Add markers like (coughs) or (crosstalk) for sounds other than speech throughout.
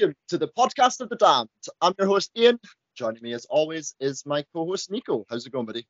Welcome to the podcast of the damned. I'm your host Ian. Joining me as always is my co-host Nico. How's it going, buddy?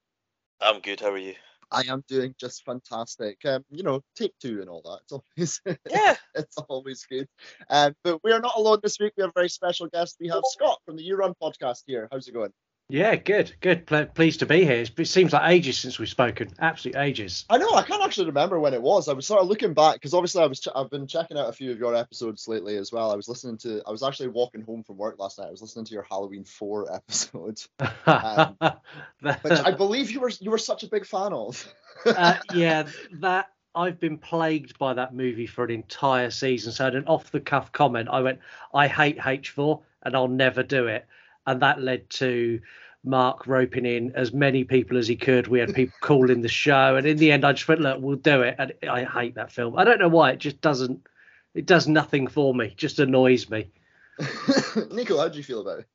I'm good. How are you? I am doing just fantastic. Um, you know, take two and all that. It's always (laughs) Yeah. it's always good. Um, but we are not alone this week. We have a very special guest. We have Scott from the You Run podcast here. How's it going? Yeah, good, good. Ple- pleased to be here. It seems like ages since we've spoken. Absolute ages. I know I can't actually remember when it was. I was sort of looking back because obviously I was ch- I've been checking out a few of your episodes lately as well. I was listening to I was actually walking home from work last night. I was listening to your Halloween four (laughs) episode, Um, (laughs) which I believe you were you were such a big fan of. uh, (laughs) yeah, that I've been plagued by that movie for an entire season. So, in an off-the-cuff comment, I went, "I hate H4, and I'll never do it," and that led to Mark roping in as many people as he could. We had people calling the show, and in the end, I just went, "Look, we'll do it." And I hate that film. I don't know why. It just doesn't. It does nothing for me. It just annoys me. (laughs) Nico, how do you feel about it?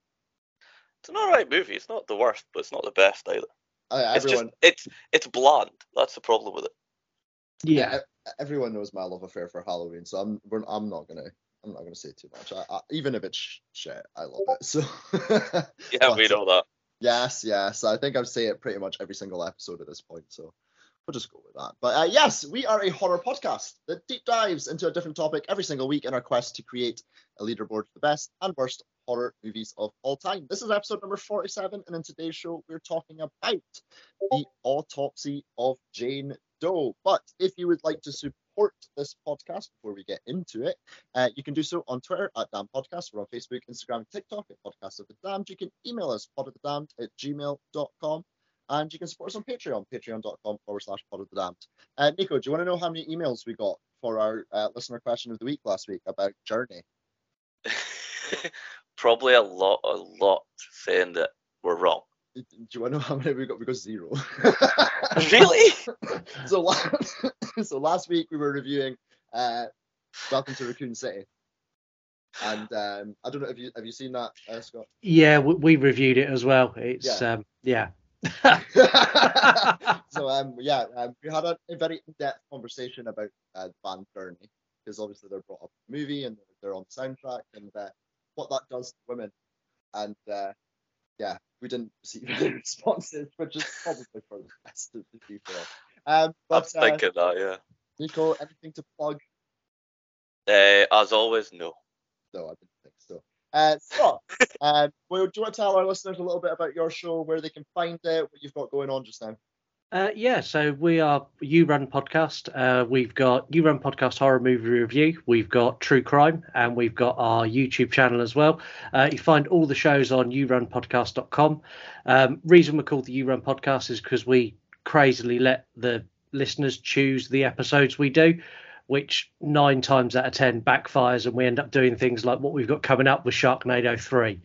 It's an alright movie. It's not the worst, but it's not the best either. Uh, It's everyone, just it's it's bland. That's the problem with it. yeah, e- everyone knows my love affair for Halloween, so I'm I'm not gonna I'm not gonna say too much. I, I, even if it's shit, I love it. So (laughs) Yeah, we know that. Yes, yes. I think I've say it pretty much every single episode at this point, so we'll just go with that. But uh, yes, we are a horror podcast that deep dives into a different topic every single week in our quest to create a leaderboard for the best and worst horror movies of all time. This is episode number 47, and in today's show, we're talking about the autopsy of Jane Doe. But if you would like to support this podcast before we get into it, uh, you can do so on Twitter at Damn Podcast. We're on Facebook, Instagram, TikTok at Podcast of the Damned. You can email us pod of the damned at gmail.com. And you can support us on Patreon, patreon.com forward slash pod of the damned. Uh, Nico, do you want to know how many emails we got for our uh, listener question of the week last week about Journey? (laughs) Probably a lot, a lot saying that we're wrong. Do you want to know how many we got? We got zero. (laughs) Really? (laughs) so, last, (laughs) so last week we were reviewing uh, Welcome to Raccoon City. And um, I don't know, have you have you seen that, uh, Scott? Yeah, we, we reviewed it as well. It's Yeah. um, yeah. so um yeah um, we had a, a very in-depth conversation about uh, band journey because obviously they're brought up in the movie and they're on the soundtrack and uh, what that does to women and uh, yeah we didn't receive (laughs) any responses which is probably for the best to be fair um I'm but uh, thinking that. Yeah. Nico anything to plug Uh, as always, no. no I didn't think so uh, Scott, (laughs) um, well, do you want to tell our listeners a little bit about your show, where they can find it, what you've got going on just now? Uh, yeah, so we are You Run Podcast. Uh, we've got You Run Podcast Horror Movie Review. We've got True Crime, and we've got our YouTube channel as well. Uh, you find all the shows on yourunpodcast.com. Um, reason we're called the You Run Podcast is because we crazily let the listeners choose the episodes we do, which nine times out of ten backfires, and we end up doing things like what we've got coming up with Sharknado 3.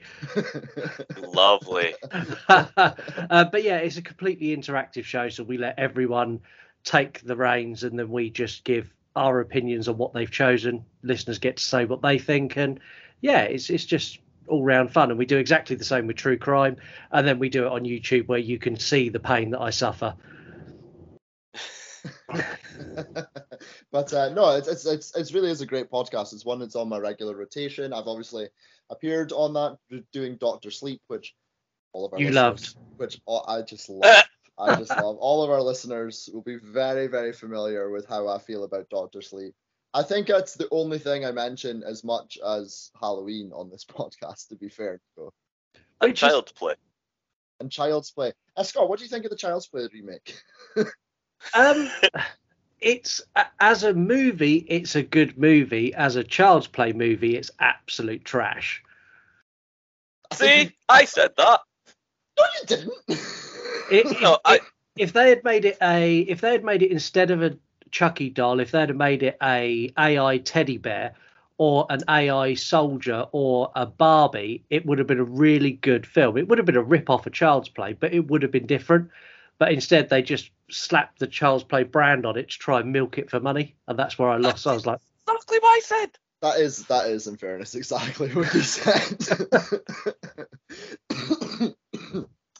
(laughs) Lovely. (laughs) uh, but yeah, it's a completely interactive show, so we let everyone take the reins, and then we just give our opinions on what they've chosen. Listeners get to say what they think, and yeah, it's it's just all round fun. And we do exactly the same with true crime, and then we do it on YouTube where you can see the pain that I suffer. (laughs) but uh, no, it's, it's it's it's really is a great podcast. It's one that's on my regular rotation. I've obviously appeared on that doing Doctor Sleep, which all of our You listeners- which all- I just love. I just (laughs) love. All of our listeners will be very very familiar with how I feel about Doctor Sleep. I think that's the only thing I mention as much as Halloween on this (laughs) podcast. To be fair, so. And Which is- Child's Play. and Child's Play. Uh, Scott, what do you think of the Child's Play remake? Um, it's as a movie, it's a good movie. As a child's play movie, it's absolute trash. See, I said that. no, you didn't. It, (laughs) No, it- I- if they had made it a, if they had made it instead of a Chucky doll, if they'd have made it a AI teddy bear or an AI soldier or a Barbie, it would have been a really good film. It would have been a rip off of Child's Play, but it would have been different. But instead, they just slapped the Child's Play brand on it to try and milk it for money, and that's where I lost. I was like, Exactly what I said. That is that is in fairness exactly what you said. (coughs)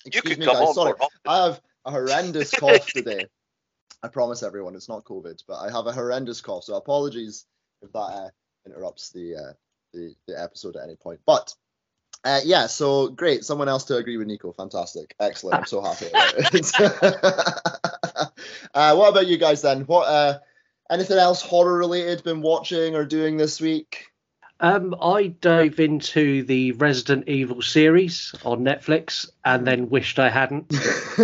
You Excuse could me, come guys. on Sorry. I have a horrendous cough today. I promise everyone it's not COVID, but I have a horrendous cough. So apologies if that uh, interrupts the uh, the, the episode at any point. But uh, yeah, so great. Someone else to agree with Nico. Fantastic. Excellent. I'm so happy about (laughs) it. (laughs) uh, what about you guys then? What uh, anything else horror related been watching or doing this week? Um, I dove into the Resident Evil series on Netflix and then wished I hadn't. (laughs)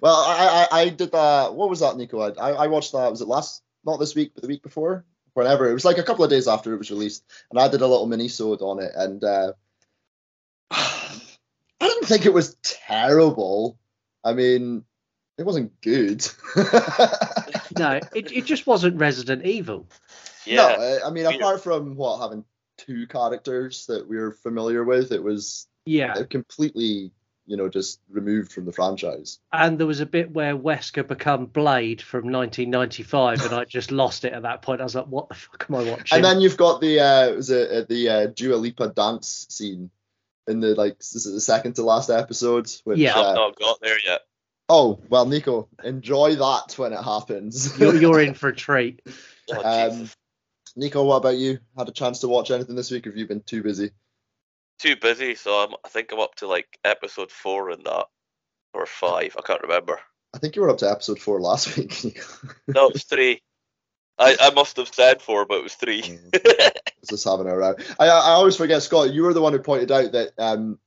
well, I, I I did that. What was that, Nico? I I watched that. Was it last? Not this week, but the week before. Whenever it was like a couple of days after it was released, and I did a little mini sode on it, and uh, (sighs) I didn't think it was terrible. I mean, it wasn't good. (laughs) no, it, it just wasn't Resident Evil. Yeah. No, I mean, apart from what having two characters that we are familiar with, it was Yeah. completely, you know, just removed from the franchise. And there was a bit where Wesker become Blade from 1995, and I just lost it at that point. I was like, "What the fuck am I watching?" And then you've got the uh, was it uh, the uh, Dua Lipa dance scene in the like this is the second to last episode. Which, Yeah. uh, I've not got there yet. oh well, Nico, enjoy that when it happens. (laughs) you're, you're in for a treat. Oh, um, Nico, what about you? Had a chance to watch anything this week? Or have you been too busy? Too busy, so I'm, I think I'm up to like episode four in that, or five. I can't remember. I think you were up to episode four last (laughs) week. No, it was three. I, I must have said four, but it was three. (laughs) It's just having a row. I I always forget, Scott. You were the one who pointed out that um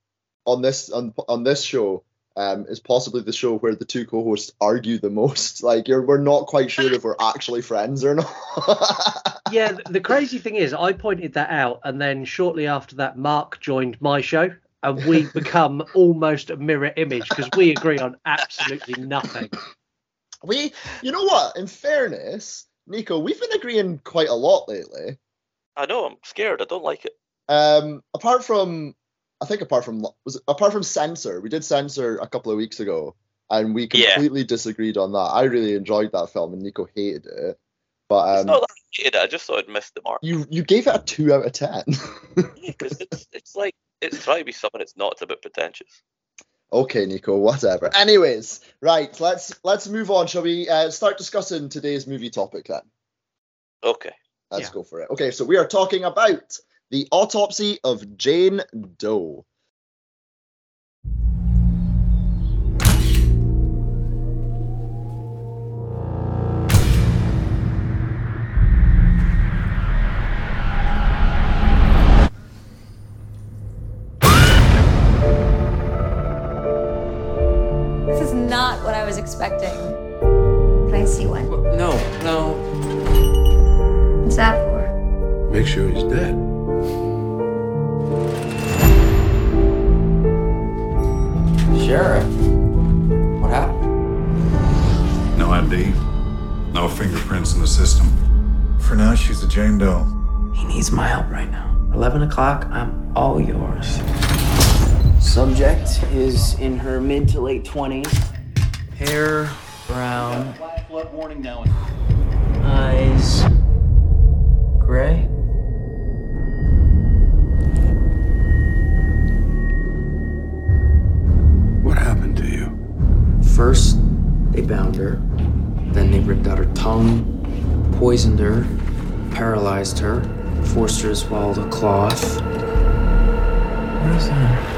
on this on on this show um is possibly the show where the two co-hosts argue the most. (laughs) Like you're we're not quite sure if we're actually friends or not. (laughs) Yeah, the crazy thing is, I pointed that out, and then shortly after that, Mark joined my show, and we (laughs) become almost a mirror image because we agree on absolutely nothing. we, you know what? In fairness, Nico, we've been agreeing quite a lot lately. I know, I'm scared. I don't like it. Um, apart from, I think apart from was it, apart from censor, we did censor a couple of weeks ago, and we Yeah. completely disagreed on that. I really enjoyed that film, and Nico hated it. But It's um, not that I hated it. I just thought I'd missed the mark. you you gave it a two out of ten. (laughs) Because it's, it's like it's trying to be something it's not. It's a bit pretentious. okay, Nico, whatever. Anyways, right, let's let's move on. Shall we uh, start discussing today's movie topic then? Okay. Let's Yeah. go for it. Okay, so we are talking about the autopsy of Jane Doe. This is not what I was expecting. O'clock, I'm all yours. Subject is in her mid to late 20s. Hair brown. Flood warning now. Eyes gray. What happened to you? First, they bound her. Then they ripped out her tongue, poisoned her, paralyzed her, forced her to swallow the cloth. What is that?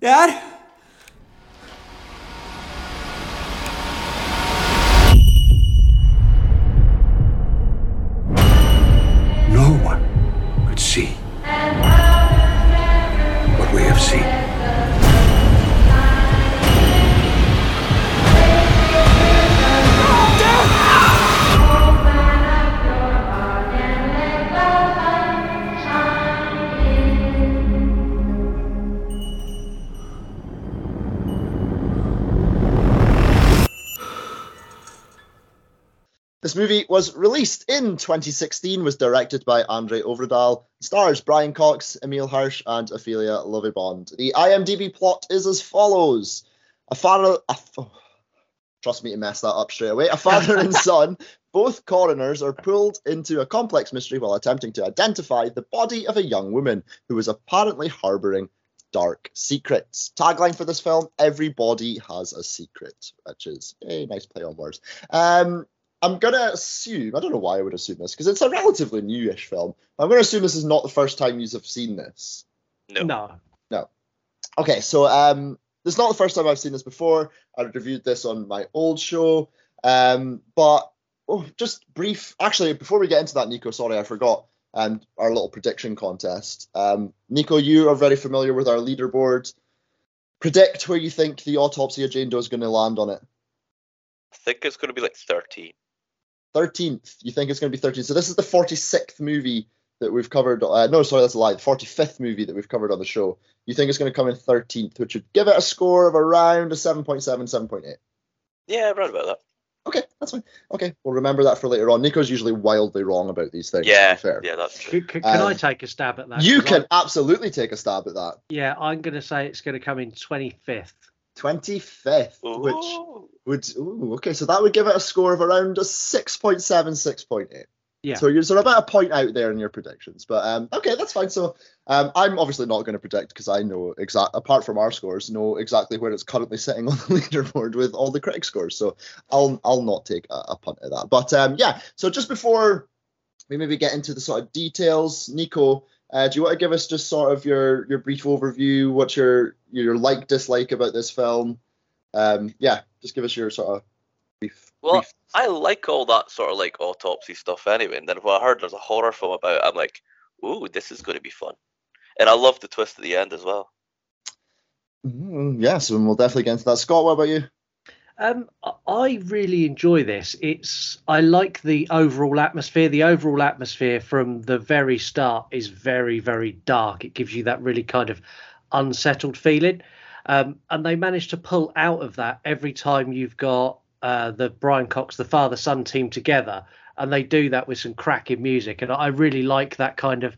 Dad? This movie was released in 2016, was directed by Andre Ovredal, stars Brian Cox, Emile Hirsch, and Ophelia Lovibond. The IMDb plot is as follows: a father, a oh, trust me to mess that up straight away. A father and (laughs) son, both coroners, are pulled into a complex mystery while attempting to identify the body of a young woman who was apparently harboring dark secrets. Tagline for this film: Everybody has a secret, which is a nice play on words. Um, I'm gonna assume I don't know why I would assume this because it's a relatively newish film. I'm gonna assume this is not the first time you have seen this. No. No. No. Okay, so um, this is not the first time I've seen this before. I reviewed this on my old show, um, but oh, just brief. Actually, before we get into that, Nico, sorry, I forgot. And our little prediction contest. Um, Nico, you are very familiar with our leaderboard. Predict where you think the autopsy of Jane Doe is going to land on it. I think it's going to be like 13. 13th. You think it's going to be 13th. So this is the 46th movie that we've covered. Uh, no, sorry, that's a lie. The 45th movie that we've covered on the show. You think it's going to come in 13th, which would give it a score of around a 7.7, 7.8. Yeah, around about that. Okay, that's fine. Okay, we'll remember that for later on. Nico's usually wildly wrong about these things. to be Yeah, fair. yeah, that's true. C- c- can Uh, I take a stab at that? You can I- absolutely take a stab at that. yeah, I'm going to say it's going to come in 25th. 25th, which would ooh, okay, so that would give it a score of around a 6.7, 6.8. Yeah. So you're sort of about a point out there in your predictions, but um, okay, that's fine. So um, I'm obviously not going to predict because I know exact apart from our scores, know exactly where it's currently sitting (laughs) on the leaderboard with all the critic scores. So I'll I'll not take a, a punt at that. But um, yeah, so just before we maybe get into the sort of details, Nico, uh, do you want to give us just sort of your your brief overview? What's your your like dislike about this film? Um, yeah, just give us your sort of brief. Well, brief I like all that sort of like autopsy stuff anyway. And then when I heard there's a horror film about it, I'm like, ooh, this is going to be fun. And I love the twist at the end as well. Mm, yes, and we'll definitely get into that. Scott, what about you? Um, I- really enjoy this. It's I like the overall atmosphere. The overall atmosphere from the very start is very, very dark. It gives you that really kind of unsettled feeling, um, and they manage to pull out of that every time you've got uh, the Brian Cox, the father son team together, and they do that with some cracking music. And I really like that kind of.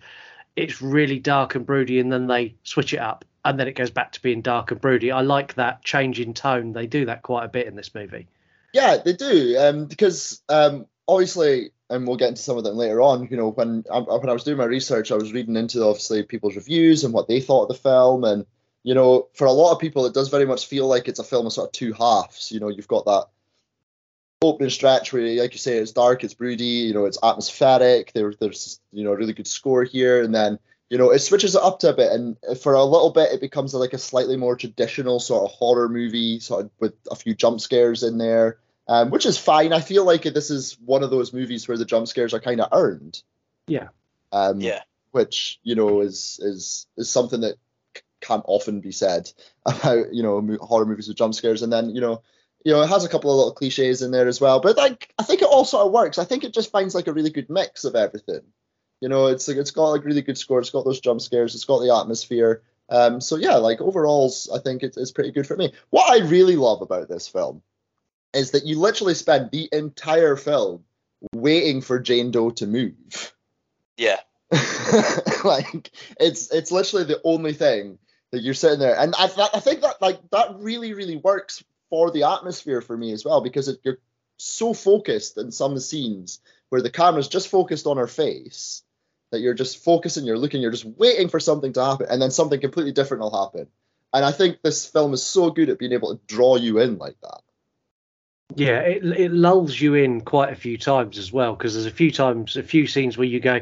It's really dark and broody, and then they switch it up, and then it goes back to being dark and broody. I like that change in tone. They do that quite a bit in this movie. Yeah, they do. Um, because um, obviously, and we'll get into some of them later on. You know, when I, when I was doing my research, I was reading into obviously people's reviews and what they thought of the film, and you know, for a lot of people, it does very much feel like it's a film of sort of two halves. You know, you've got that opening stretch where, like you say, it's dark, it's broody, you know, it's atmospheric. There, there's you know a really good score here, and then you know it switches it up to a bit, and for a little bit, it becomes like a slightly more traditional sort of horror movie, sort of with a few jump scares in there um, which is fine. I feel like this is one of those movies where the jump scares are kind of earned. Yeah. Um, Yeah. Which you know is is is something that can't often be said (laughs) about you know horror movies with jump scares, and then you know. You know, it has a couple of little cliches in there as well, but like I think it all sort of works. I think it just finds like a really good mix of everything. You know, it's like it's got like really good score. It's got those jump scares. It's got the atmosphere. Um, so yeah, like overalls, I think it's, it's pretty good for me. What I really love about this film is that you literally spend the entire film waiting for Jane Doe to move. Yeah. (laughs) like it's it's literally the only thing that you're sitting there, and I I think that like that really really works for the atmosphere for me as well because it, you're so focused in some scenes where the camera's just focused on her face that you're just focusing, you're looking, you're just waiting for something to happen, and then something completely different will happen. And I think this film is so good at being able to draw you in like that. Yeah, it it lulls you in quite a few times as well because there's a few times, a few scenes where you go,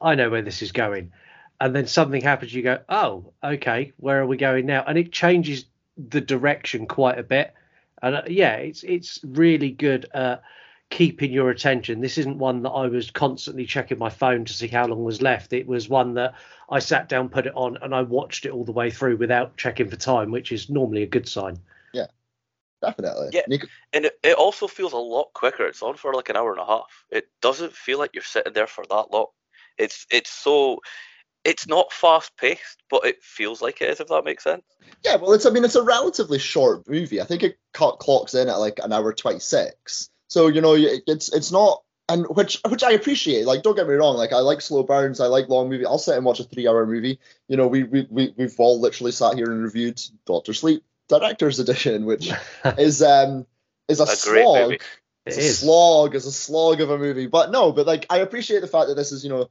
I know where this is going, and then something happens, you go, oh, okay, where are we going now? And it changes the direction quite a bit. And uh, yeah, it's it's really good at keeping your attention. This isn't one that I was constantly checking my phone to see how long was left. It was one that I sat down, put it on, and I watched it all the way through without checking for time, which is normally a good sign. Yeah, Definitely. Yeah. Nico- And it, it also feels a lot quicker. It's on for like an hour and a half. It doesn't feel like you're sitting there for that long. It's it's so it's not fast paced, but it feels like it is, if that makes sense. Yeah, well, it's I mean it's a relatively short movie. I think it cut clocks in at like an hour twenty six. So you know it's it's not and which which I appreciate. Like don't get me wrong, like I like slow burns, I like long movie. I'll sit and watch a three hour movie. You know we we we we've all literally sat here and reviewed Doctor Sleep Director's (laughs) Edition, which (laughs) is um is a, A great slog. movie. It a is. slog, it's a slog of a movie. But no, but like I appreciate the fact that this is, you know,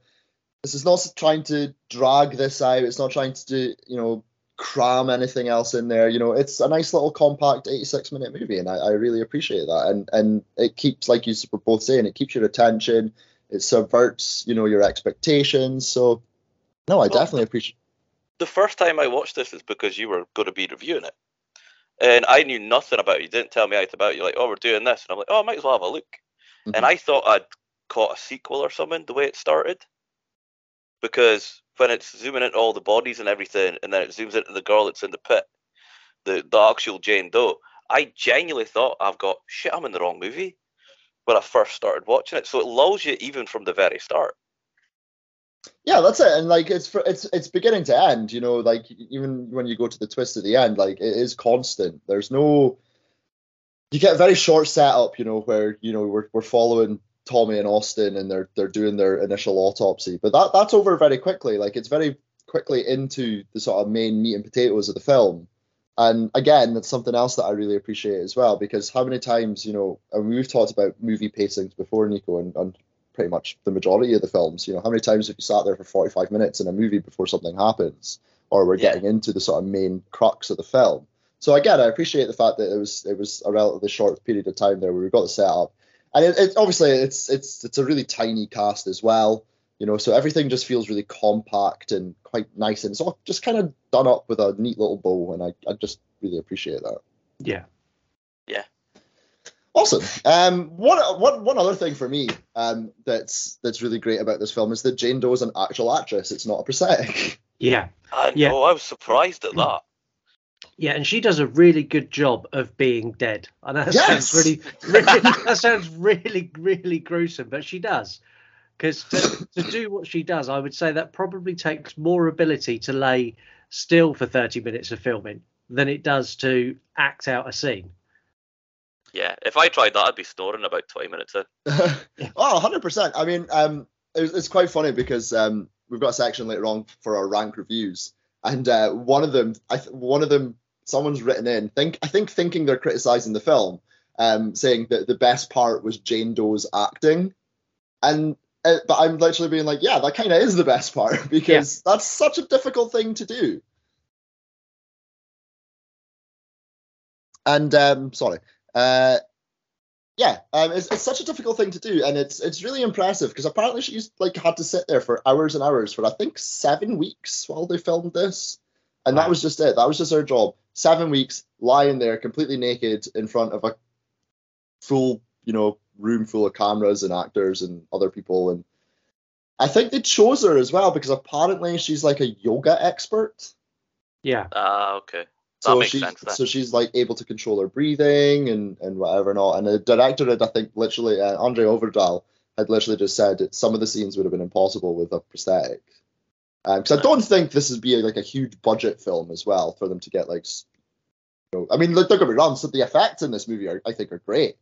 this is not trying to drag this out. It's not trying to do, you know, cram anything else in there. You know, it's a nice little compact 86 minute movie, and I, I really appreciate that. And and it keeps, like you were both saying, it keeps your attention. It subverts, you know, your expectations. So, no, I Well, definitely appreciate. the first time I watched this is because you were going to be reviewing it, and I knew nothing about it. You didn't tell me anything about it. You're like, "Oh, we're doing this," and I'm like, "Oh, I might as well have a look." Mhm. And I thought I'd caught a sequel or something the way it started, because when it's zooming into all the bodies and everything, and then it zooms into the girl that's in the pit, the the actual Jane Doe, I genuinely thought I've got shit. I'm in the wrong movie when I first started watching it. So it lulls you even from the very start. Yeah, that's it. And like it's it's it's beginning to end. You know, like even when you go to the twist at the end, like it is constant. There's no. You get a very short setup, you know, where you know we're we're following Tommy and Austin, and they're they're doing their initial autopsy, but that that's over very quickly. Like it's very quickly into the sort of main meat and potatoes of the film. And again, that's something else that I really appreciate as well, because how many times, you know, and we've talked about movie pacings before, Nico, and, and pretty much the majority of the films. You know, how many times have you sat there for 45 minutes in a movie before something happens, or we're Yeah. getting into the sort of main crux of the film? So again, I appreciate the fact that it was it was a relatively short period of time there where we got the setup, and it, it obviously it's it's it's a really tiny cast as well. You know, so everything just feels really compact and quite nice, and it's all just kind of done up with a neat little bow, and I, I just really appreciate that. Yeah. Yeah awesome. Um, one, one, one other thing for me um, that's that's really great about this film is that Jane Doe is an actual actress. It's not a prosthetic. Yeah. I Yeah. know, I was surprised at that. Yeah, and she does a really good job of being dead. And that Yes! sounds really, really (laughs) that sounds really, really gruesome, but she does. Because to, to do what she does, I would say that probably takes more ability to lay still for 30 minutes of filming than it does to act out a scene. Yeah, if I tried that, I'd be snoring about 20 minutes in. (laughs) oh, 100%. I mean, um, it's, it's quite funny because um, we've got a section later on for our rank reviews, and uh, one of them, I th- one of them, someone's written in. Think I think thinking they're criticizing the film, um, saying that the best part was Jane Doe's acting, and uh, but I'm literally being like, yeah, that kind of is the best part (laughs) because that's such a difficult thing to do. And um, sorry, uh, yeah, um, it's, it's such a difficult thing to do, and it's it's really impressive because apparently she's like had to sit there for hours and hours for I think seven weeks while they filmed this, and that was just it. That was just her job. Seven weeks lying there completely naked in front of a full, you know, room full of cameras and actors and other people, and I think they chose her as well because apparently she's like a yoga expert. Yeah. Ah, okay. So she's sense so she's like able to control her breathing and and whatever and all. And the director had I think literally uh, Andre Ovredal had literally just said that some of the scenes would have been impossible with a prosthetic. Because I don't think this would be like a huge budget film as well for them to get like. You know, I mean, look, don't get me wrong. So the effects in this movie are, I think, are great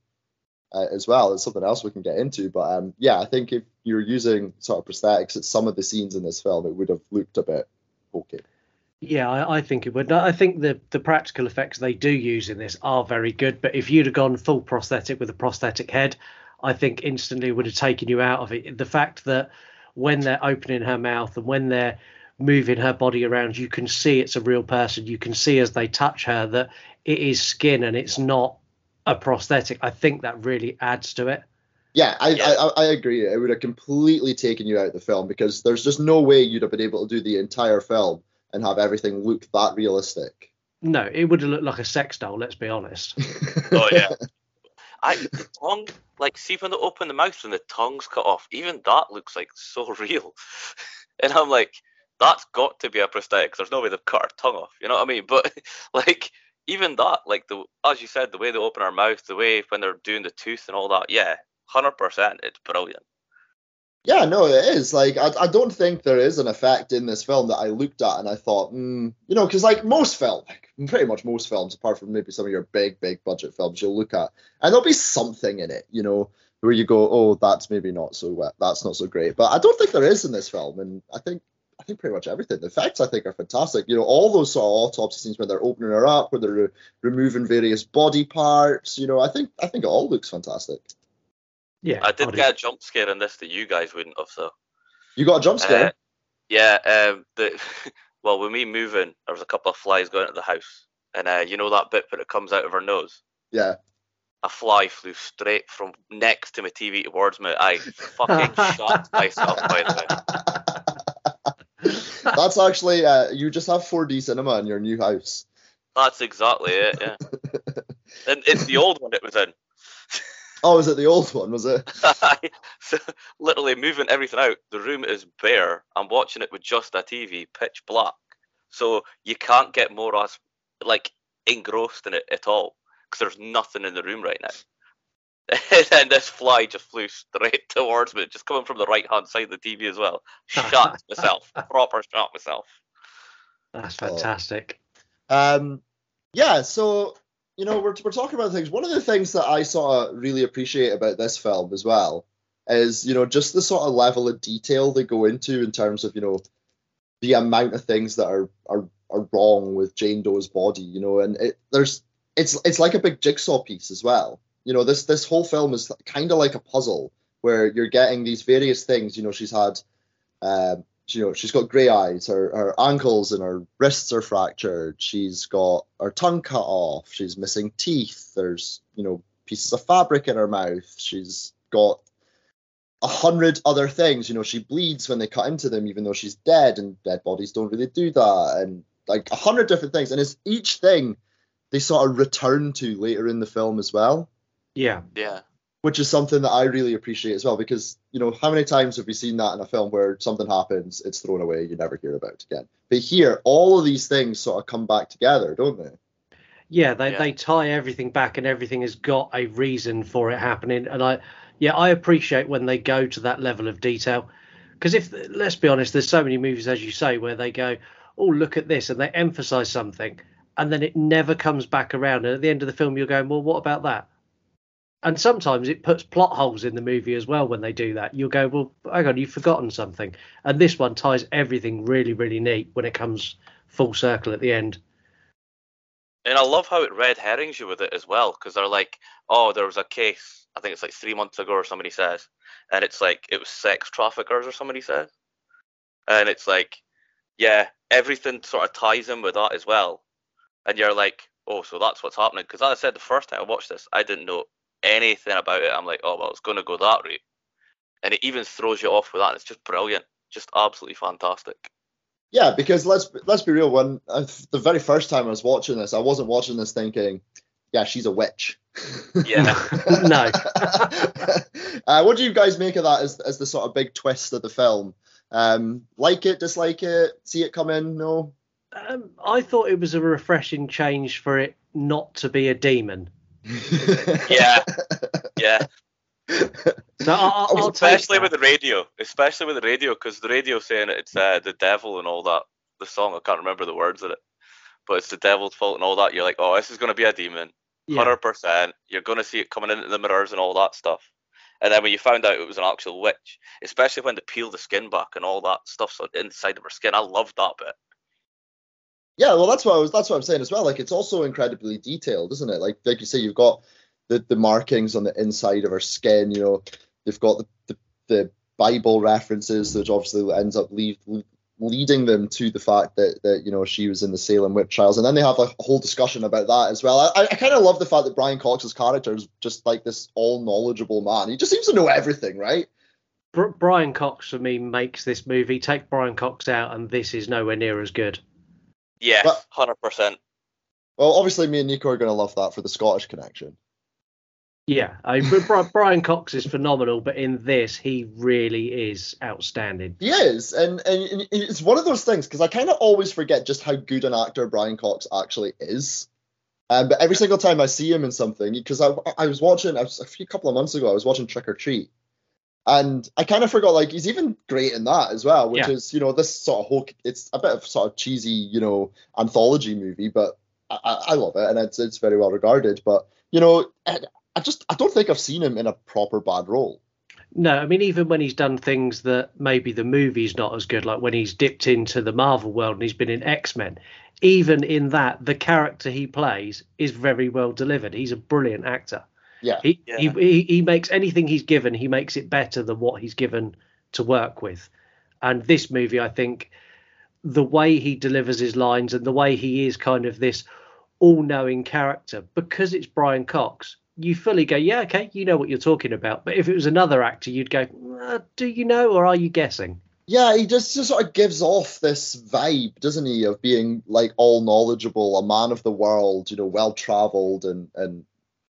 uh, as well. It's something else we can get into, but um, yeah, I think if you're using sort of prosthetics at some of the scenes in this film, it would have looked a bit okay. Yeah, I, I think it would. I think the the practical effects they do use in this are very good. But if you'd have gone full prosthetic with a prosthetic head, I think instantly would have taken you out of it. The fact that when they're opening her mouth and when they're moving her body around, you can see it's a real person. You can see as they touch her that it is skin and it's not a prosthetic. I think that really adds to it. Yeah, I, Yeah. I I agree. It would have completely taken you out of the film because there's just no way you'd have been able to do the entire film and have everything look that realistic. No, it would have looked like a sex doll. Let's be honest. (laughs) Oh yeah. I the tongue, like see when they open the mouth and the tongue's cut off, even that looks like so (laughs) real. And I'm like, that's got to be a prosthetic. There's no way they've cut her tongue off. You know what I mean? But (laughs) like even that, like the as you said, the way they open her mouth, the way when they're doing the tooth and all that, yeah, hundred percent, it's brilliant. Yeah, no, it is. Like, I, I don't think there is an effect in this film that I looked at and I thought, mm, you know, because like most films, like pretty much most films, apart from maybe some of your big, big budget films, you'll look at and there'll be something in it, you know, where you go, oh, that's maybe not so wet, that's not so great. But I don't think there is in this film, and I think I think pretty much everything. The effects I think are fantastic. You know, all those sort of autopsy scenes where they're opening her up, where they're re- removing various body parts. You know, I think I think it all looks fantastic. Yeah, I did get a jump scare in this that you guys wouldn't have though. You got a jump scare. Uh, yeah, um, the (laughs) Well, when we move in, there was a couple of flies going into the house, and uh, you know that bit where it comes out of her nose. Yeah. A fly flew straight from next to my TV towards me. I fucking (laughs) shot myself by the way. (laughs) That's actually uh, you just have 4D cinema in your new house. That's exactly it. Yeah. and it's the old one it was in. Oh, was it the old one? Was it? (laughs) so literally moving everything out. The room is bare. I'm watching it with just a TV, pitch black. So you can't get more as like engrossed in it at all because there's nothing in the room right now. (laughs) and this fly just flew straight towards me, just coming from the right hand side of the TV as well. Shot (laughs) myself, proper shot myself. That's fantastic. Um, yeah. So you know, we're we're talking about things. One of the things that I sort of really appreciate about this film as well is you know just the sort of level of detail they go into in terms of you know the amount of things that are are are wrong with Jane Doe's body. You know, and it there's it's it's like a big jigsaw piece as well. You know, this this whole film is kind of like a puzzle where you're getting these various things. You know, she's had, um, you know, she's got grey eyes. Her her ankles and her wrists are fractured. She's got her tongue cut off. She's missing teeth. There's you know pieces of fabric in her mouth. She's got a hundred other things. You know, she bleeds when they cut into them, even though she's dead, and dead bodies don't really do that. And like a hundred different things, and it's each thing they sort of return to later in the film as well. Yeah. Yeah. Which is something that I really appreciate as well, because you know how many times have we seen that in a film where something happens, it's thrown away, you never hear about it again. But here, all of these things sort of come back together, don't they? Yeah, they, Yeah. they tie everything back and everything has got a reason for it happening. And I, yeah, I appreciate when they go to that level of detail. Because if, let's be honest, there's so many movies, as you say, where they go, oh, look at this, and they emphasize something, and then it never comes back around. And at the end of the film, you're going, well, what about that? And sometimes it puts plot holes in the movie as well when they do that. You'll go, well, hang on, you've forgotten something. And this one ties everything really, really neat when it comes full circle at the end. And I love how it red herrings you with it as well, because they're like, oh, there was a case, I think it's like three months ago or somebody says, and it's like it was sex traffickers or somebody says. And it's like, yeah, everything sort of ties in with that as well. And you're like, oh, so that's what's happening. Because as I said the first time I watched this, I didn't know anything about it. I'm like, oh, well, it's going to go that route. And it even throws you off with that. It's just brilliant. Just absolutely fantastic. Yeah, because let's let's be real. When uh, the very first time I was watching this, I wasn't watching this thinking, "Yeah, she's a witch." Yeah. (laughs) No. (laughs) uh, what do you guys make of that as as the sort of big twist of the film? Um, like it, dislike it, see it come in? No. Um, I thought it was a refreshing change for it not to be a demon. Yeah. (laughs) Yeah. So I, I, I'll especially with the radio, especially with the radio, because the radio saying it's uh, the devil and all that. The song I can't remember the words of it, but it's the devil's fault and all that. You're like, oh, this is gonna be a demon, Yeah. hundred percent. You're gonna see it coming into the mirrors and all that stuff. And then when you found out it was an actual witch, especially when they peel the skin back and all that stuff on- inside of her skin, I loved that bit. Yeah, well, that's what I was. That's what I'm saying as well. Like, it's also incredibly detailed, isn't it? Like, like you say, you've got the the markings on the inside of her skin. You know, they've got the the, the Bible references, which obviously ends up leave, leading them to the fact that that you know she was in the Salem witch trials, and then they have a whole discussion about that as well. I, I kind of love the fact that Brian Cox's character is just like this all knowledgeable man. He just seems to know everything, right? Brian Cox for me makes this movie. Take Brian Cox out, and this is nowhere near as good. Yes, But- hundred percent. Well, obviously, me and Nico are going to love that for the Scottish connection. Yeah, I mean, Brian Cox is phenomenal, but in this, he really is outstanding. He is, and and and it's one of those things because I kind of always forget just how good an actor Brian Cox actually is. Um, but every single time I see him in something, because I I was watching I was, a few couple of months ago, I was watching Trick 'r Treat, and I kind of forgot like he's even great in that as well, which Yeah. is you know this sort of whole it's a bit of sort of cheesy you know anthology movie, but I, I love it and it's it's very well regarded. But you know I, I just I don't think I've seen him in a proper bad role. No, I mean, even when he's done things that maybe the movie's not as good, like when he's dipped into the Marvel world and he's been in X Men, even in that, the character he plays is very well delivered. He's a brilliant actor. Yeah. He, Yeah. he, he he makes anything he's given, he makes it better than what he's given to work with. And this movie, I think, the way he delivers his lines and the way he is kind of this all-knowing character because it's Brian Cox. You fully go, yeah, okay, you know what you're talking about. But if it was another actor, you'd go, uh, do you know or are you guessing? Yeah, he just, just sort of gives off this vibe, doesn't he, of being like all knowledgeable, a man of the world, you know, well traveled and and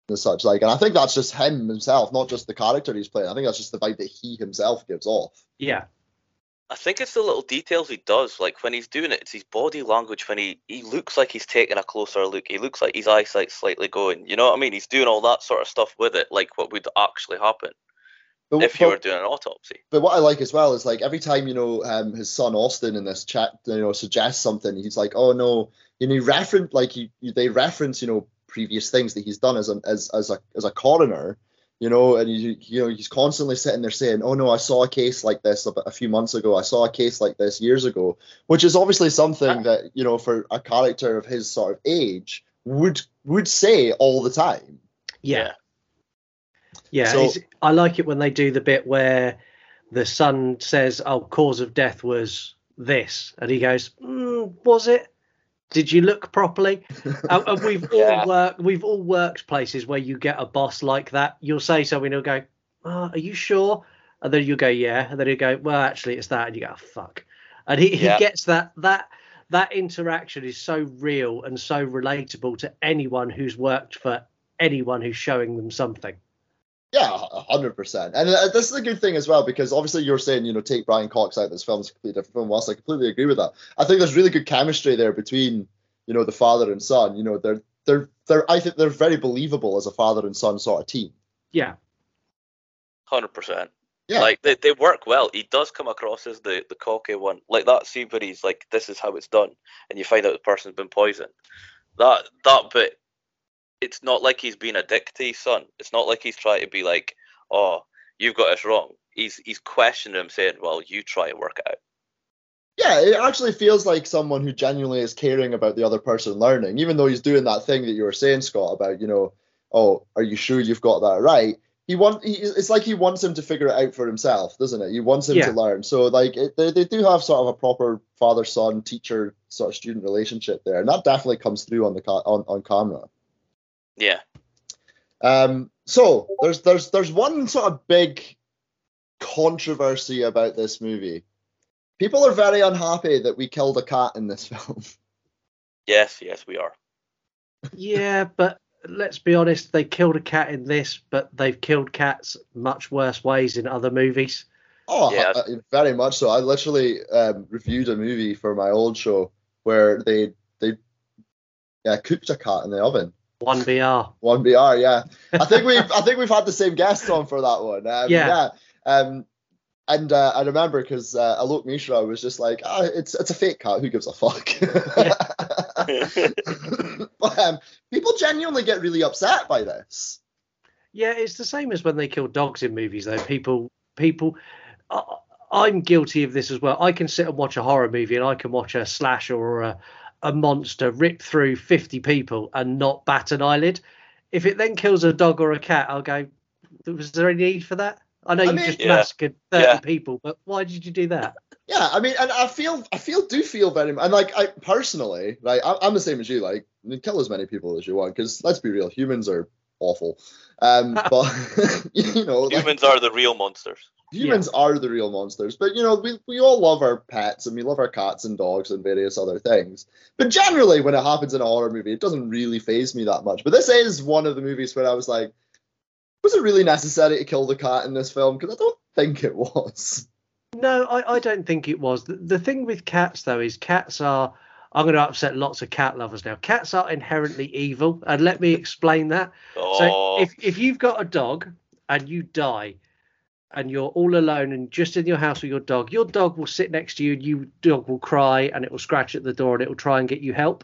and such like. And I think that's just him himself, not just the character he's playing. I think that's just the vibe that he himself gives off. Yeah. I think it's the little details he does. Like when he's doing it, it's his body language. When he, he looks like he's taking a closer look, he looks like his eyesight's slightly going. You know what I mean? He's doing all that sort of stuff with it, like what would actually happen But, if you but- were doing an autopsy. But what I like as well is like every time you know um, his son Austin in this chat, you know, suggests something, he's like, "Oh no," you know, he reference like he, they reference you know previous things that he's done as a as as a as a coroner, you know, and you you know he's constantly sitting there saying, "Oh no, I saw a case like this a, a few months ago. I saw a case like this years ago," which is obviously something that you know for a character of his sort of age would would say all the time. Yeah. Yeah. So- I like it when they do the bit where the son says, "Oh, cause of death was this," and he goes, mm, "Was it? Did you look properly?" (laughs) and, and we've Yeah. all worked. We've all worked places where you get a boss like that. You'll say something, he'll go, oh, "Are you sure?" And then you go, "Yeah," and then he'll go, "Well, actually, it's that," and you go, oh, "Fuck." And he, Yeah. he gets that that that interaction is so real and so relatable to anyone who's worked for anyone who's showing them something. Yeah, a hundred percent. And uh, this is a good thing as well because obviously you're saying you know take Brian Cox out. This film's a completely different film. Whilst I completely agree with that, I think there's really good chemistry there between you know the father and son. You know they're they're they're I think they're very believable as a father and son sort of team. Yeah, Hundred percent. Yeah. Like they, they work well. He does come across as the the cocky one. Like that scene where he's like, "This is how it's done," and you find out the person's been poisoned. That that bit, it's not like he's being a dick to his son. It's not like he's trying to be like, "Oh, you've got us wrong." He's he's questioning him, saying, "Well, you try and work it out." Yeah, it actually feels like someone who genuinely is caring about the other person learning, even though he's doing that thing that you were saying, Scott, about you know, oh, are you sure you've got that right? He want he, it's like he wants him to figure it out for himself, doesn't it? He wants him Yeah. to learn. So like it, they they do have sort of a proper father son teacher sort of student relationship there, and that definitely comes through on the on on camera. Yeah. Um, so there's there's there's one sort of big controversy about this movie. People are very unhappy that we killed a cat in this (laughs) film. Yes, yes, we are. yeah, (laughs) but let's be honest, they killed a cat in this, but they've killed cats much worse ways in other movies. Oh, Yeah. uh, very much so. I literally um, reviewed a movie for my old show where they they yeah cooked a cat in the oven. One BR. One BR, yeah. I think we've I think we've had the same guest on for that one. Um, Yeah. Um, and uh, I remember because uh, Alok Mishra was just like, ah, it's it's a fake cat. Who gives a fuck? (laughs) but um, people genuinely get really upset by this. Yeah, it's the same as when they kill dogs in movies, though. People, people, I, I'm guilty of this as well. I can sit and watch a horror movie, and I can watch a slasher or a, a monster rip through 50 people and not bat an eyelid. If it then kills a dog or a cat, I'll go, was there any need for that? I know I you mean- just Yeah. massacred 30 Yeah. people, but why did you do that? Yeah, I mean, and I feel, I feel, do feel very, and like, I personally, like, I, I'm the same as you. Like, you kill as many people as you want, because let's be real, humans are awful. Um, (laughs) but (laughs) you know, like, Humans are the real monsters. humans are the real monsters. But you know, we we all love our pets and we love our cats and dogs and various other things. But generally, when it happens in a horror movie, it doesn't really phase me that much. But this is one of the movies where I was like, was it really necessary to kill the cat in this film? Because I don't think it was. No, I, I don't think it was. The, the thing with cats, though, is cats are. I'm going to upset lots of cat lovers now. Cats are inherently evil, and let me explain that. Oh, So if if you've got a dog and you die, and you're all alone and just in your house with your dog, your dog will sit next to you, and your dog will cry, and it will scratch at the door, and it will try and get you help.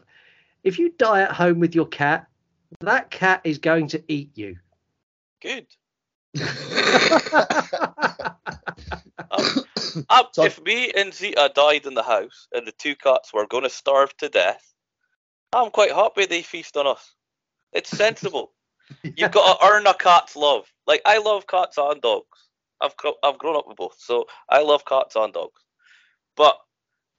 If you die at home with your cat, that cat is going to eat you. good. (laughs) Um, (clears throat) So- if me and Zita died in the house and the two cats were going to starve to death, I'm quite happy they feast on us. It's (laughs) sensible. You've got to earn a cat's love. Like I love cats and dogs. I've I've grown up with both, so I love cats and dogs. But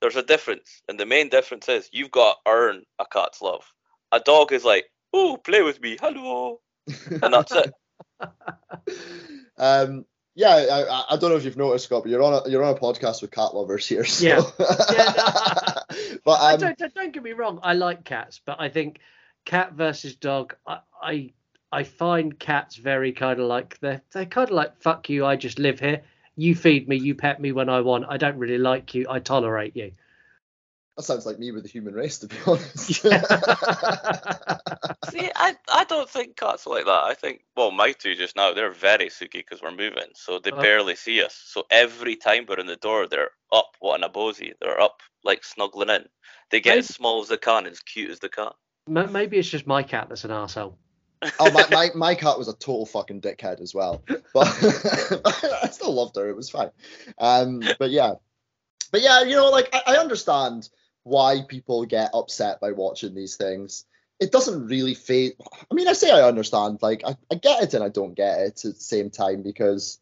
there's a difference, and the main difference is you've got to earn a cat's love. A dog is like, "Oh, play with me, hello," (laughs) and that's it. um, yeah, I, I don't know if you've noticed, Scott, but you're on a you're on a podcast with cat lovers here. So. Yeah. (laughs) Yeah, but um, don't, don't, don't get me wrong. I like cats, but I think cat versus dog. I I, I find cats very kind of like they're they're kind of like fuck you. I just live here. You feed me. You pet me when I want. I don't really like you. I tolerate you. That sounds like me with the human race, to be (laughs) honest. (laughs) See, I, I don't think cats are like that. I think, well, my two just now, they're very suki because we're moving, so they Oh. barely see us. So every time we're in the door, they're up, what an bosey. They're up, like snuggling in. They get Maybe- as small as they can, as cute as they can. M- Maybe it's just my cat that's an asshole. oh, my, (laughs) my, my cat was a total fucking dickhead as well. But I still loved her. It was fine. Um, but yeah. But yeah, you know, like I, I understand why people get upset by watching these things. It doesn't really fade. I mean, I say I understand. Like I, I get it and I don't get it at the same time because,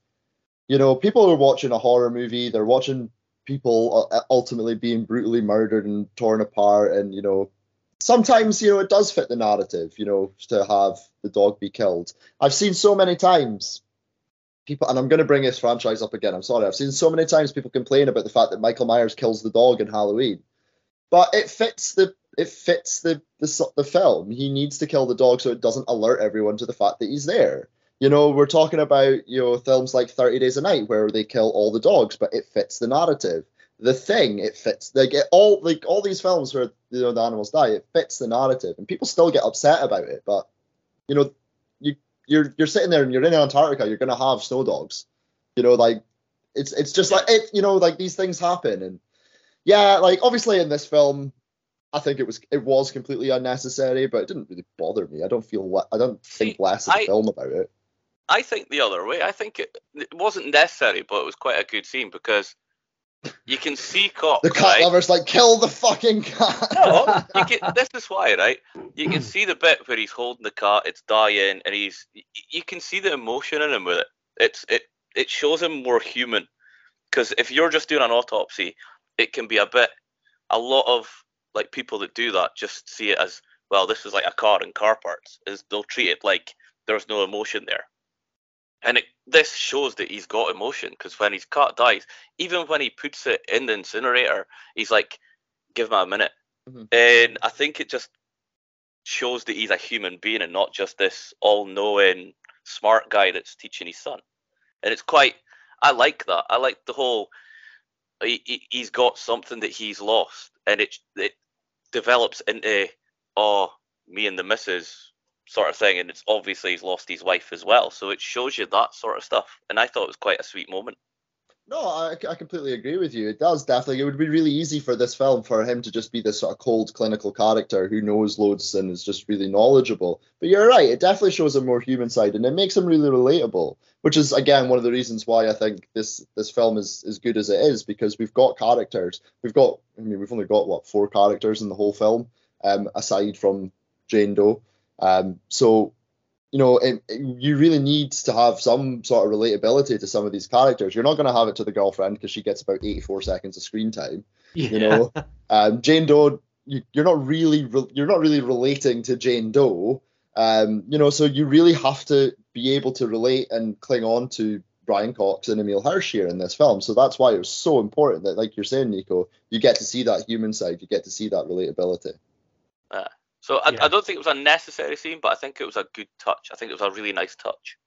you know, people are watching a horror movie. They're watching people ultimately being brutally murdered and torn apart, and you know, sometimes you know it does fit the narrative you know to have the dog be killed i've seen so many times people and i'm going to bring this franchise up again i'm sorry i've seen so many times people complain about the fact that michael myers kills the dog in halloween but it fits the it fits the the, the film. He needs to kill the dog so it doesn't alert everyone to the fact that he's there. You know we're talking about you know films like 30 days a night where they kill all the dogs but it fits the narrative. The thing it fits like it, all like all these films where you know the animals die it fits the narrative and people still get upset about it but you know you you're you're sitting there and you're in antarctica you're gonna have snow dogs. You know like it's it's just like it you know like these things happen and yeah like obviously in this film i think it was it was completely unnecessary but it didn't really bother me i don't feel le- i don't think less of the I- film about it I think the other way. I think it, it wasn't necessary, but it was quite a good scene because you can see Cox, the cat right? lovers like kill the fucking cat No, you (laughs) can, this is why, right? You can see the bit where he's holding the cat, it's dying, and he's. You can see the emotion in him with it. It's it it shows him more human. Because if you're just doing an autopsy, it can be a bit. A lot of like people that do that just see it as well. This is like a car and car parts. Is they'll treat it like there's no emotion there. And it, this shows that he's got emotion because when his cat dies, even when he puts it in the incinerator, he's like, "Give him a minute." Mhm. And I think it just shows that he's a human being and not just this all-knowing smart guy that's teaching his son. And it's quite. I like that. I like the whole. He, he's got something that he's lost, and it it develops into oh me and the missus sort of thing, and it's obviously he's lost his wife as well. So it shows you that sort of stuff, and I thought it was quite a sweet moment. No, I, I completely agree with you. It does definitely. It would be really easy for this film for him to just be this sort of cold clinical character who knows loads and is just really knowledgeable. But you're right. It definitely shows a more human side and it makes him really relatable. Which is again one of the reasons why I think this this film is as good as it is because we've got characters. We've got. I mean, we've only got what four characters in the whole film, um, aside from Jane Doe. Um, so you know, it, it- you really need to have some sort of relatability to some of these characters. You're not going to have it to the girlfriend because she gets about 84 seconds of screen time. Yeah. You know, (laughs) um, Jane Doe, you, you're not really re- you're not really relating to Jane Doe. Um, you know, so you really have to be able to relate and cling on to Brian Cox and Emile Hirsch here in this film. So that's why it was so important that, like you're saying, Nico, you get to see that human side, you get to see that relatability. So I, Yeah. I don't think it was a necessary scene, but I think it was a good touch. I think it was a really nice touch.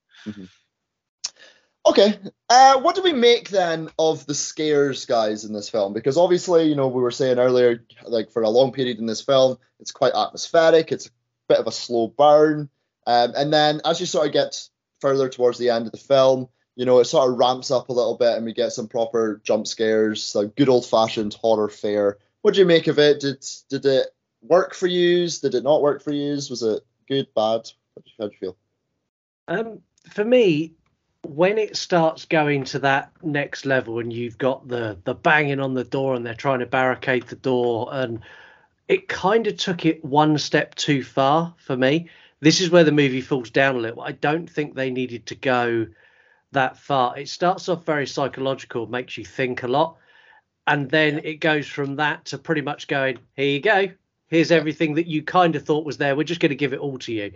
Okay. Uh, what do we make then of the scares guys in this film? Because obviously, you know, we were saying earlier, like for a long period in this film, it's quite atmospheric. It's a bit of a slow burn. Um, and then as you sort of get further towards the end of the film, you know, it sort of ramps up a little bit and we get some proper jump scares, like good old fashioned horror fare. What do you make of it? Did did it work for you? Did it not work for you? Was it good, bad? How do you, how do you feel? Um, for me, when it starts going to that next level and you've got the the banging on the door and they're trying to barricade the door and it kind of took it one step too far for me. This is where the movie falls down a little. I don't think they needed to go that far. It starts off very psychological, makes you think a lot. and then it goes from that to pretty much going, here you go, here's everything that you kind of thought was there. We're just going to give it all to you.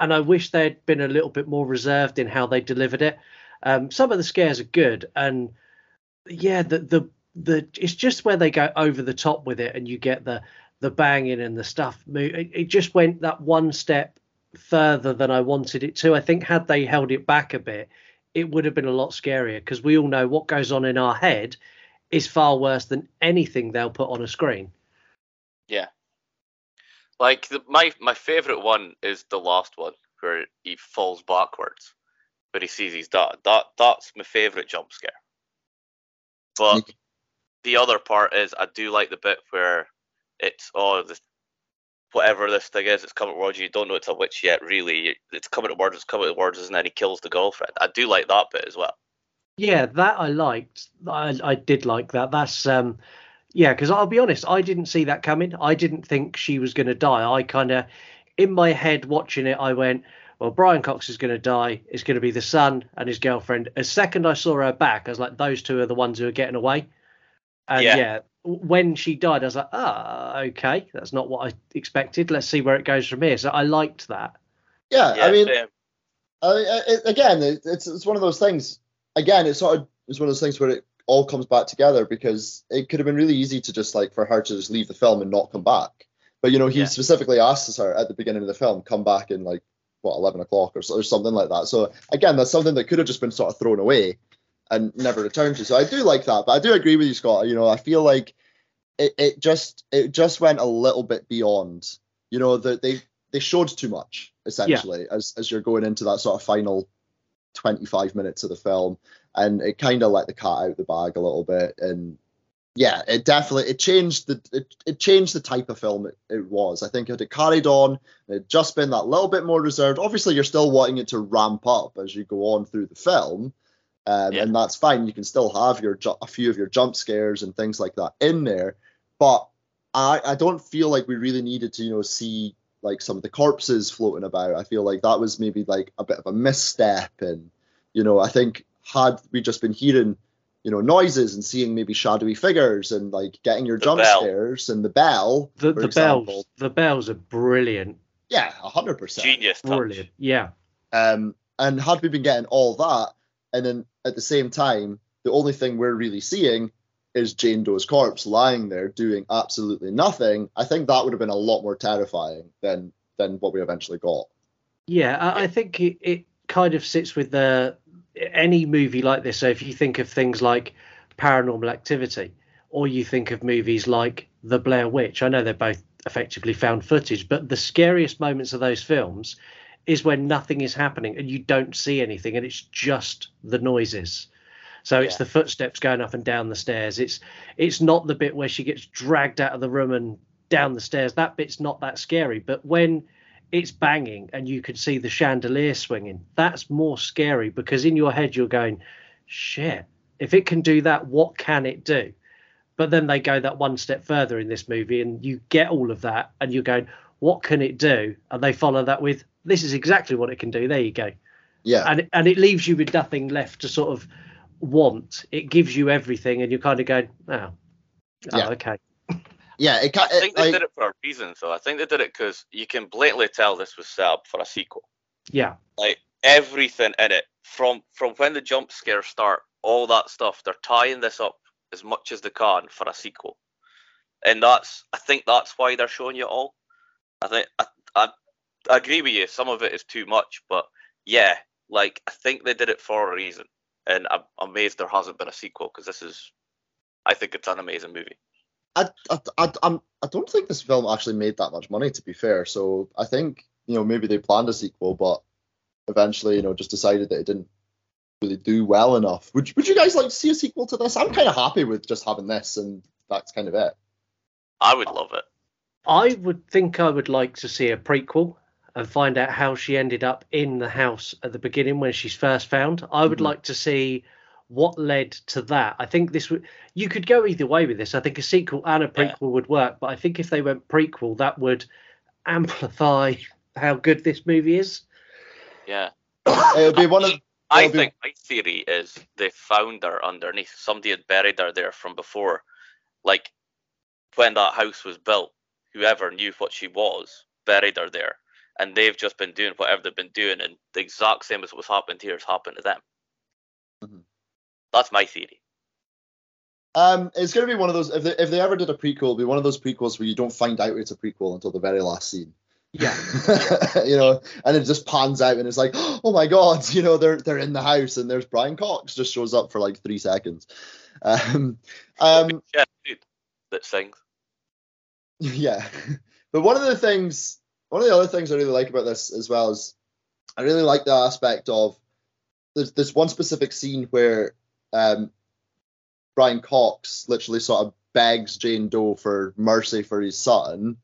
And I wish they'd been a little bit more reserved in how they delivered it. Um, some of the scares are good, and yeah, the the the it's just where they go over the top with it, and you get the the banging and the stuff. It, it just went that one step further than I wanted it to. I think had they held it back a bit, it would have been a lot scarier because we all know what goes on in our head is far worse than anything they'll put on a screen. Yeah. Like the, my my favorite one is the last one where he falls backwards, but he sees his dad. That that's my favorite jump scare. But the other part is I do like the bit where it's oh this whatever this thing is, it's coming towards you. You don't know it's a witch yet, really. It's coming towards it's coming towards us, and then he kills the girlfriend. I do like that bit as well. Yeah, that I liked. I, I did like that. That's um, yeah, because I'll be honest, I didn't see that coming. I didn't think she was going to die. I kind of, in my head, watching it, I went, well, Brian Cox is going to die. It's going to be the son and his girlfriend. As second I saw her back, I was like, those two are the ones who are getting away. And yeah, yeah when she died, I was like, ah, oh, okay, that's not what I expected. Let's see where it goes from here. So I liked that. Yeah, yeah I mean, I, it, again, it, it's it's one of those things. Again, it's sort of it's one of those things where it all comes back together because it could have been really easy to just like for her to just leave the film and not come back. But you know, he yeah. specifically asks her at the beginning of the film, come back in like what eleven o'clock or, or something like that. So again, that's something that could have just been sort of thrown away and never returned to. So I do like that, but I do agree with you, Scott. You know, I feel like it, it just it just went a little bit beyond. You know, that they they showed too much essentially yeah. as as you're going into that sort of final 25 minutes of the film, and it kind of let the cat out of the bag a little bit. And yeah, it definitely it changed the it, it changed the type of film it, it was. I think it carried on, it just been that little bit more reserved. Obviously, you're still wanting it to ramp up as you go on through the film. Um, yeah. and that's fine. You can still have your a few of your jump scares and things like that in there, but I I don't feel like we really needed to you know see like some of the corpses floating about. I feel like that was maybe like a bit of a misstep, and you know I think had we just been hearing you know noises and seeing maybe shadowy figures and like getting your the jump bell. scares and the bell the, the bells the bells are brilliant. Yeah 100% genius brilliant yeah. Um and had we been getting all that and then at the same time the only thing we're really seeing is Jane Doe's corpse lying there doing absolutely nothing, I think that would have been a lot more terrifying than than what we eventually got. Yeah, I, I think it, it kind of sits with the any movie like this. So if you think of things like Paranormal Activity, or you think of movies like The Blair Witch, I know they're both effectively found footage, but the scariest moments of those films is when nothing is happening and you don't see anything and it's just the noises so it's yeah. the footsteps going up and down the stairs. It's it's not the bit where she gets dragged out of the room and down the stairs. That bit's not that scary. But when it's banging and you can see the chandelier swinging, that's more scary because in your head you're going, shit, if it can do that, what can it do? But then they go that one step further in this movie and you get all of that and you're going, what can it do? And they follow that with, this is exactly what it can do. There you go. Yeah. And and it leaves you with nothing left to sort of want, it gives you everything, and you're kind of going, oh, oh yeah. okay. Yeah, it, I think they did it for a reason. So I think they did it because you can blatantly tell this was set up for a sequel. Yeah, like everything in it, from from when the jump scares start, all that stuff, they're tying this up as much as they can for a sequel, and that's I think that's why they're showing you all. I think I, I, I agree with you. Some of it is too much, but yeah, like I think they did it for a reason and I'm amazed there hasn't been a sequel because this is, I think it's an amazing movie. I, I, I, I'm, I don't think this film actually made that much money, to be fair. So I think you know maybe they planned a sequel, but eventually you know just decided that it didn't really do well enough. Would Would you guys like to see a sequel to this? I'm kind of happy with just having this, and that's kind of it. I would love it. I would think I would like to see a prequel and find out how she ended up in the house at the beginning when she's first found. I would mm-hmm. like to see what led to that. I think this would you could go either way with this. I think a sequel and a prequel yeah. would work, but I think if they went prequel, that would amplify (laughs) how good this movie is. Yeah, it'll be one of. I think my theory is they found her underneath. Somebody had buried her there from before, like when that house was built, whoever knew what she was buried her there, and they've just been doing whatever they've been doing, and the exact same as what's happened here has happened to them. Mhm. That's my theory. Um, it's gonna be one of those. If they if they ever did a prequel, it'll be one of those prequels where you don't find out it's a prequel until the very last scene. Yeah. (laughs) you know, and it just pans out and it's like, (gasps) oh my god, you know, they're they're in the house and there's Brian Cox just shows up for like three seconds. Um, um, Yeah, dude, that sings. (laughs) yeah, but one of the things, one of the other things I really like about this as well is, I really like the aspect of there's this one specific scene where um, Brian Cox literally sort of begs Jane Doe for mercy for his son,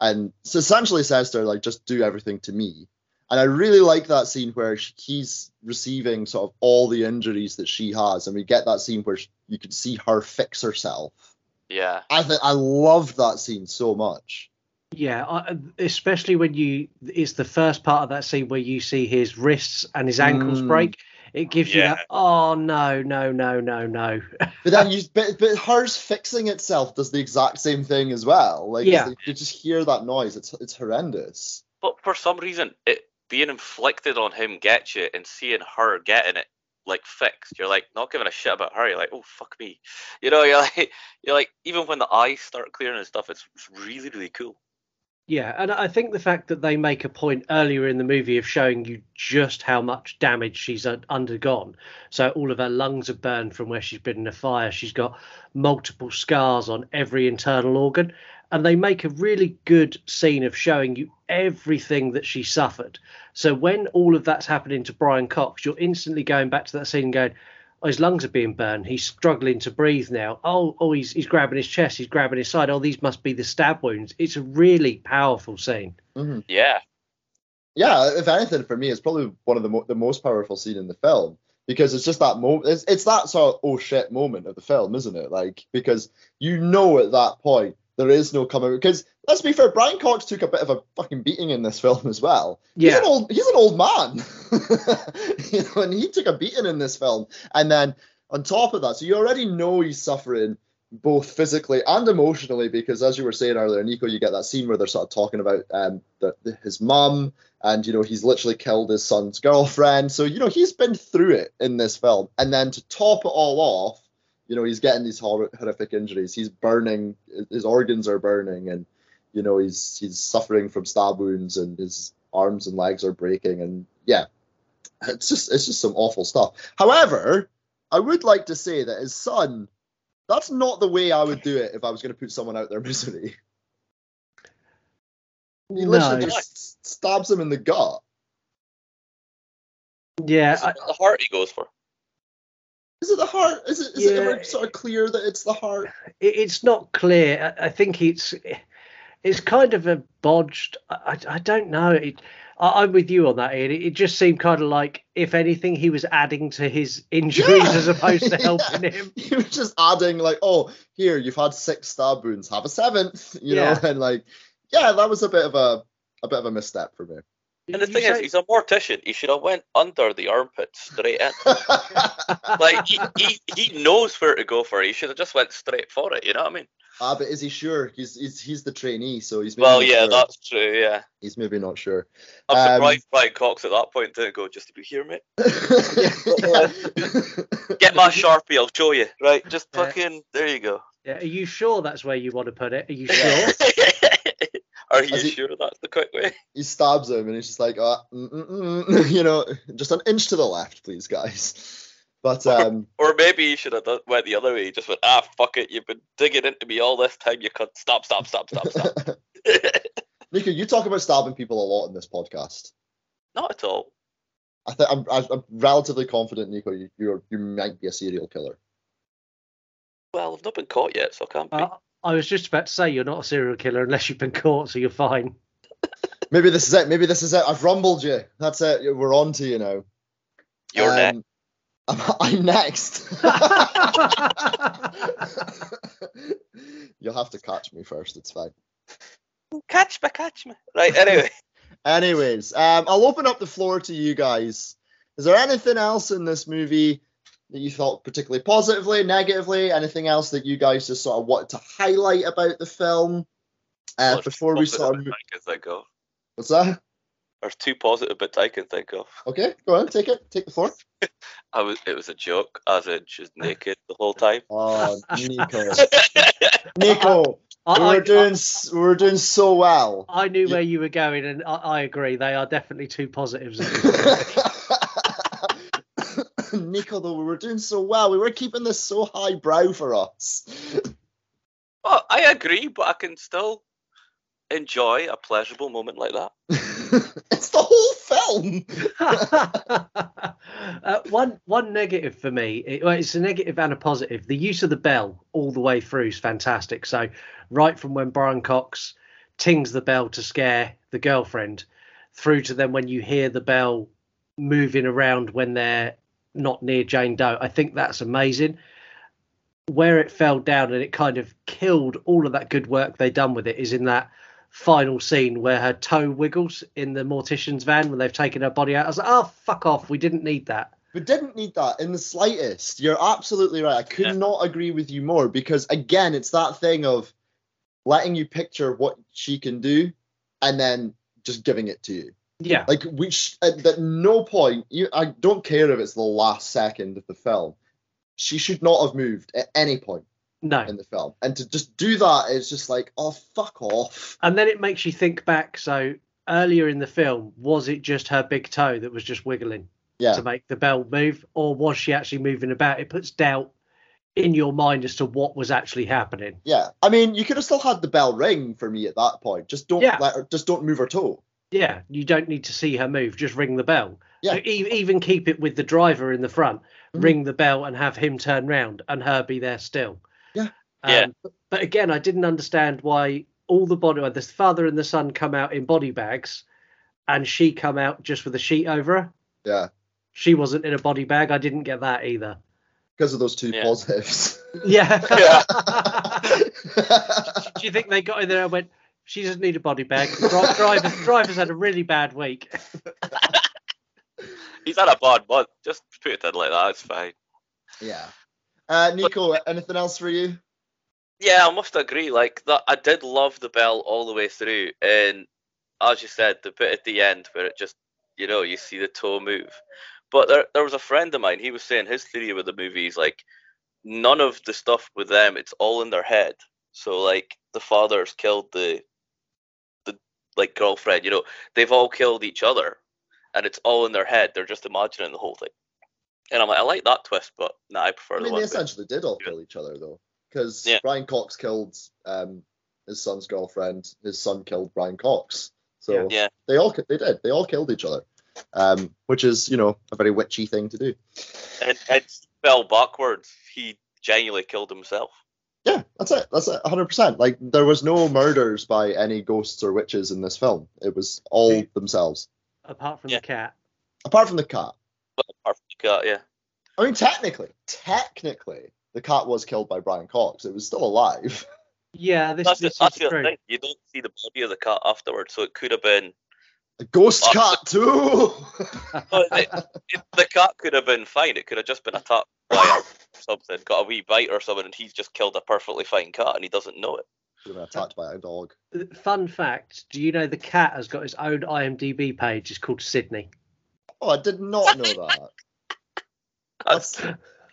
and so essentially says to her like, just do everything to me. And I really like that scene where sh- he's receiving sort of all the injuries that she has, and we get that scene where sh- you can see her fix herself. Yeah, I think I love that scene so much. Yeah, I, especially when you it's the first part of that scene where you see his wrists and his ankles Mm. break. It gives you that. Oh no, no, no, no, no. (laughs) But then you, but, but hers fixing itself does the exact same thing as well. Like, Yeah. you just hear that noise. It's it's horrendous. but for some reason, it being inflicted on him gets you, and seeing her getting it like fixed, you're like not giving a shit about her. You're like, oh fuck me, (laughs) you know. You're like, you're like, even when the eyes start clearing and stuff, it's, it's really really cool. Yeah, and I think the fact that they make a point earlier in the movie of showing you just how much damage she's undergone. So all of her lungs are burned from where she's been in a fire. She's got multiple scars on every internal organ. And they make a really good scene of showing you everything that she suffered. So when all of that's happening to Brian Cox, you're instantly going back to that scene going, oh, his lungs are being burned. He's struggling to breathe now. Oh, oh, he's he's grabbing his chest. He's grabbing his side. Oh, these must be the stab wounds. It's a really powerful scene. Mm-hmm. Yeah, Yeah, if anything, for me, it's probably one of the mo- the most powerful scene in the film because it's just that moment. It's, it's that sort of oh shit moment of the film, isn't it? Like because you know at that point there is no coming. Because let's be fair, Brian Cox took a bit of a fucking beating in this film as well. Yeah. He's an old he's an old man, (laughs) you know, and he took a beating in this film. And then on top of that, so you already know he's suffering both physically and emotionally because as you were saying earlier, Nico, you get that scene where they're sort of talking about um the, the, his mum and you know he's literally killed his son's girlfriend. So you know he's been through it in this film, and then to top it all off, you know he's getting these hor- horrific injuries. He's burning, his organs are burning, and you know he's he's suffering from stab wounds, and his arms and legs are breaking, and yeah, it's just it's just some awful stuff. However, I would like to say that his son. That's not the way I would do it if I was going to put someone out their (laughs) misery. He literally No. just stabs him in the gut. Yeah, I, the heart he goes for. Is it the heart? Is it is it ever sort of clear that it's the heart? it's not clear. I, think it's it's kind of a bodged. I, I, I don't know. It, I, I'm with you on that, Ian. It, it just seemed kind of like, if anything, he was adding to his injuries Yeah. as opposed to (laughs) helping Yeah. him. He was just adding like, oh, here you've had six stab wounds, have a seventh, (laughs) you Yeah. know, and like, yeah, that was a bit of a a bit of a misstep for me. And the You thing is, he's a mortician. He should have went under the armpit straight in. (laughs) like he, he, he knows where to go for it. He should have just went straight for it. You know what I mean? ah, but is he sure? He's he's, he's the trainee, so he's maybe Well, not yeah, sure. that's true. Yeah, he's maybe not sure. I'm Um, surprised Brian Cox at that point didn't go. Just to be here, mate. (laughs) Get my sharpie. I'll show you. Right, just Yeah. fucking. There you go. Yeah, are you sure that's where you want to put it? Are you (laughs) sure? Are you Has he- sure that's the quick way? (laughs) he stabs him, and he's just like, uh, mm, mm, mm, (laughs) you know, just an inch to the left, please, guys. (laughs) But um, Or maybe you should have done, went the other way. You just went, ah, fuck it. You've been digging into me all this time. You could stop, stop, stop, stop, stop. Nico, you talk about stabbing people a lot in this podcast. Not at all. I think I'm, I'm relatively confident, Nico. You you're, you might be a serial killer. Well, I've not been caught yet, so I can't be. Uh, I was just about to say you're not a serial killer unless you've been caught, so you're fine. (laughs) Maybe this is it. Maybe this is it. I've rumbled you. That's it. We're on to you now. You're next. Um, I'm, I'm next. (laughs) You'll have to catch me first. It's fine. Catch me, catch me. Right, anyway. (laughs) Anyways, um, I'll open up the floor to you guys. Is there anything else in this movie that you thought particularly positively, negatively? Anything else that you guys just sort of wanted to highlight about the film uh, Well, before we positive sort of? I can think of. What's that? There's two positive bits I can think of. Okay, go on, take it, take the floor. (laughs) I was, it was a joke, as in she's naked the whole time. (laughs) Oh, Nico, (laughs) Nico, I, we I- were doing s- we were doing so well. I knew where you were going, and I, I agree. They are definitely two positives. (laughs) Nico, though, we were doing so well. We were keeping this so highbrow for us. (laughs) Well, I agree, but I can still enjoy a pleasurable moment like that. (laughs) it's the whole film. uh, one one negative for me. It, well, it's a negative and a positive. The use of the bell all the way through is fantastic. So right from when Brian Cox tings the bell to scare the girlfriend, through to then when you hear the bell moving around when they're not near Jane Doe. I think that's amazing. Where it fell down and it kind of killed all of that good work they done with it is in that final scene where her toe wiggles in the mortician's van when they've taken her body out. I was like, oh, fuck off. We didn't need that. We didn't need that in the slightest. You're absolutely right. I could Yeah. not agree with you more because again, it's that thing of letting you picture what she can do and then just giving it to you. Yeah. Like we sh- at, at no point, you, I don't care if it's the last second of the film. She should not have moved at any point No. in the film, and to just do that is just like, oh fuck off. And then it makes you think back. So earlier in the film, was it just her big toe that was just wiggling Yeah, to make the bell move, or was she actually moving about? It puts doubt in your mind as to what was actually happening. yeah. I mean, you could have still had the bell ring for me at that point. Just don't Yeah. let her, just don't move her toe. Yeah, you don't need to see her move. Just ring the bell. Yeah. E- even keep it with the driver in the front. Mhm. Ring the bell and have him turn round and her be there still. Yeah. Yeah. Um, but, but again, I didn't understand why all the body, the father and the son come out in body bags, and she come out just with a sheet over her. Yeah, She wasn't in a body bag. I didn't get that either. because of those two Yeah. positives. Yeah. (laughs) Yeah. (laughs) Do you think they got in there and went? She doesn't need a body bag. Dri- Driver, (laughs) driver's had a really bad week. (laughs) He's had a bad month. Just put it in like that. It's fine. yeah. Uh, Nico, anything else for you? Yeah, I must agree. Like that, I did love the bell all the way through, and as you said, the bit at the end where it just, you know, you see the toe move. But there, there was a friend of mine. He was saying his theory with the movies, like, none of the stuff with them. It's all in their head. So like, the father's killed the, the like girlfriend. You know, they've all killed each other, and it's all in their head. They're just imagining the whole thing. And I'm like, I like that twist, but nah, I prefer I the mean, one. they with- essentially did all kill each other though, because Yeah. Brian Cox killed um, his son's girlfriend. His son killed Brian Cox. So Yeah. they all they did. They all killed each other, um, which is you know a very witchy thing to do. and, and fell backwards. He genuinely killed himself. Yeah, that's it. That's it. 100. percent Like there was no murders by any ghosts or witches in this film. It was all See- themselves, Apart from Yeah. the cat. apart from the cat. But apart from the cat, yeah. I mean, technically, technically, the cat was killed by Brian Cox. It was still alive. (laughs) Yeah, this, That's, the, this that's is the true. thing. You don't see the body of the cat afterwards, so it could have been. A ghost Oh. cat too. (laughs) It, it, the cat could have been fine. It could have just been attacked by (laughs) something, got a wee bite or something, and he's just killed a perfectly fine cat, and he doesn't know it. Should have been attacked by a dog. Uh, fun fact: Do you know the cat has got its own IMDb page? It's called Sydney. Oh, I did not know that. (laughs) That's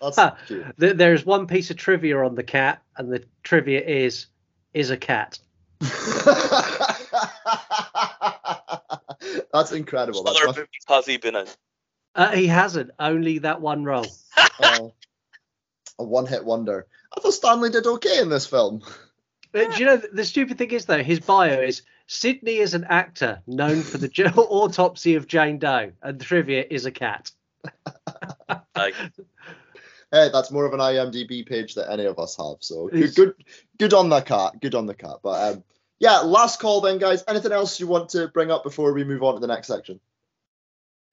that's Huh. cute. There's one piece of trivia on the cat, and the trivia is is a cat. That's incredible. What That's other my, movies has he been in? Uh, he hasn't. Only that one role. (laughs) oh, a one-hit wonder. I thought Stanley did okay in this film. But do you know the stupid thing is though his bio is Sydney is an actor known for the jo- (laughs) autopsy of Jane Doe, and trivia is a cat. (laughs) Hey, that's more of an IMDb page that any of us have. So good, good, good on the cat. Good on the cat. But um, yeah, last call then, guys. Anything else you want to bring up before we move on to the next section?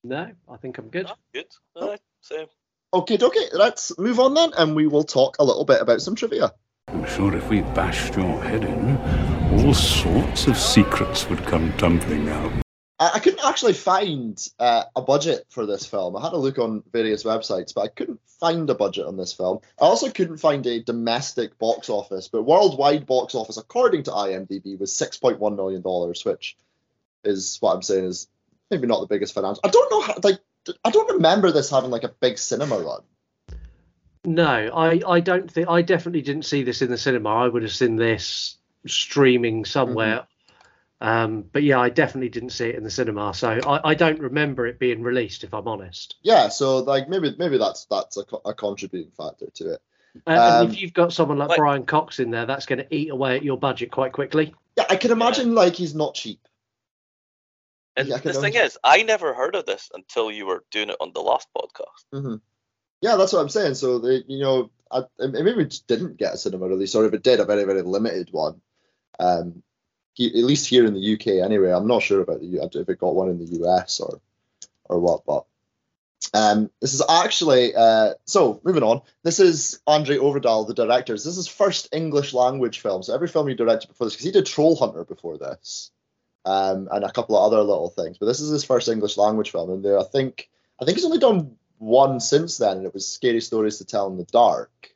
No, I think I'm good. oh, good. Alright, same. Okay, okay. Let's move on then, and we will talk a little bit about some trivia. I'm sure if we bashed your head in, all sorts of secrets would come tumbling out. I, couldn't actually find uh, a budget for this film. I had a look on various websites, but I couldn't find a budget on this film. I also couldn't find a domestic box office, but worldwide box office, according to IMDb, was six point one million dollars, which is what I'm saying is maybe not the biggest financial. I don't know how like I don't remember this having like a big cinema run. No, I, I don't think I definitely didn't see this in the cinema. I would have seen this streaming somewhere. Um, but yeah, I definitely didn't see it in the cinema, so I, I don't remember it being released. If I'm honest, Yeah, so like maybe maybe that's that's a, a contributing factor to it. uh, and Um, if you've got someone like like- Brian Cox in there, that's going to eat away at your budget quite quickly. Yeah, I can imagine like he's not cheap. And Yeah, the thing is, I never heard of this until you were doing it on the last podcast. hmm Yeah, that's what I'm saying. So they, you know, I, and maybe we just didn't get a cinema release, or if it did, a very very limited one. Um, he, at least here in the UK, anyway. I'm not sure about the if it got one in the US or or what, but um, this is actually uh, so moving on. This is Andre Ovredal, the director. This is his first English language film. So every film he directed before this, because he did Troll Hunter before this, um, and a couple of other little things. But this is his first English language film, and there, I think I think he's only done one since then, and it was Scary Stories to Tell in the Dark,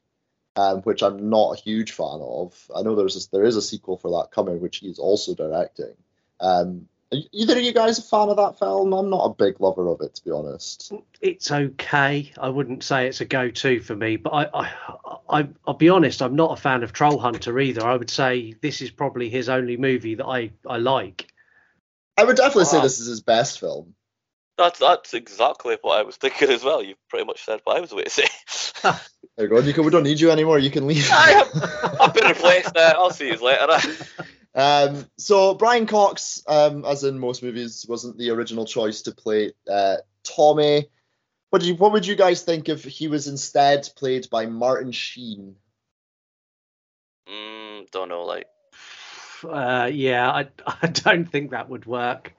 um, which I'm not a huge fan of. I know there's a, there is a sequel for that coming, which he's also directing. Um, are either of you guys a fan of that film? I'm not a big lover of it, to be honest. It's okay. I wouldn't say it's a go-to for me, but I, I, I I'll be honest. I'm not a fan of Troll Hunter either. I would say this is probably his only movie that I I like. I would definitely say this is his best film. That's that's exactly what I was thinking as well. You've pretty much said what I was going to say. There you go. You can, we don't need you anymore. You can leave. I have, (laughs) I've been replaced now. I'll see you later. Um, so Brian Cox, um, as in most movies, wasn't the original choice to play uh, Tommy. What did you, what would you guys think if he was instead played by Martin Sheen? mm, don't know, like Uh, yeah, I (laughs) I don't think that would work.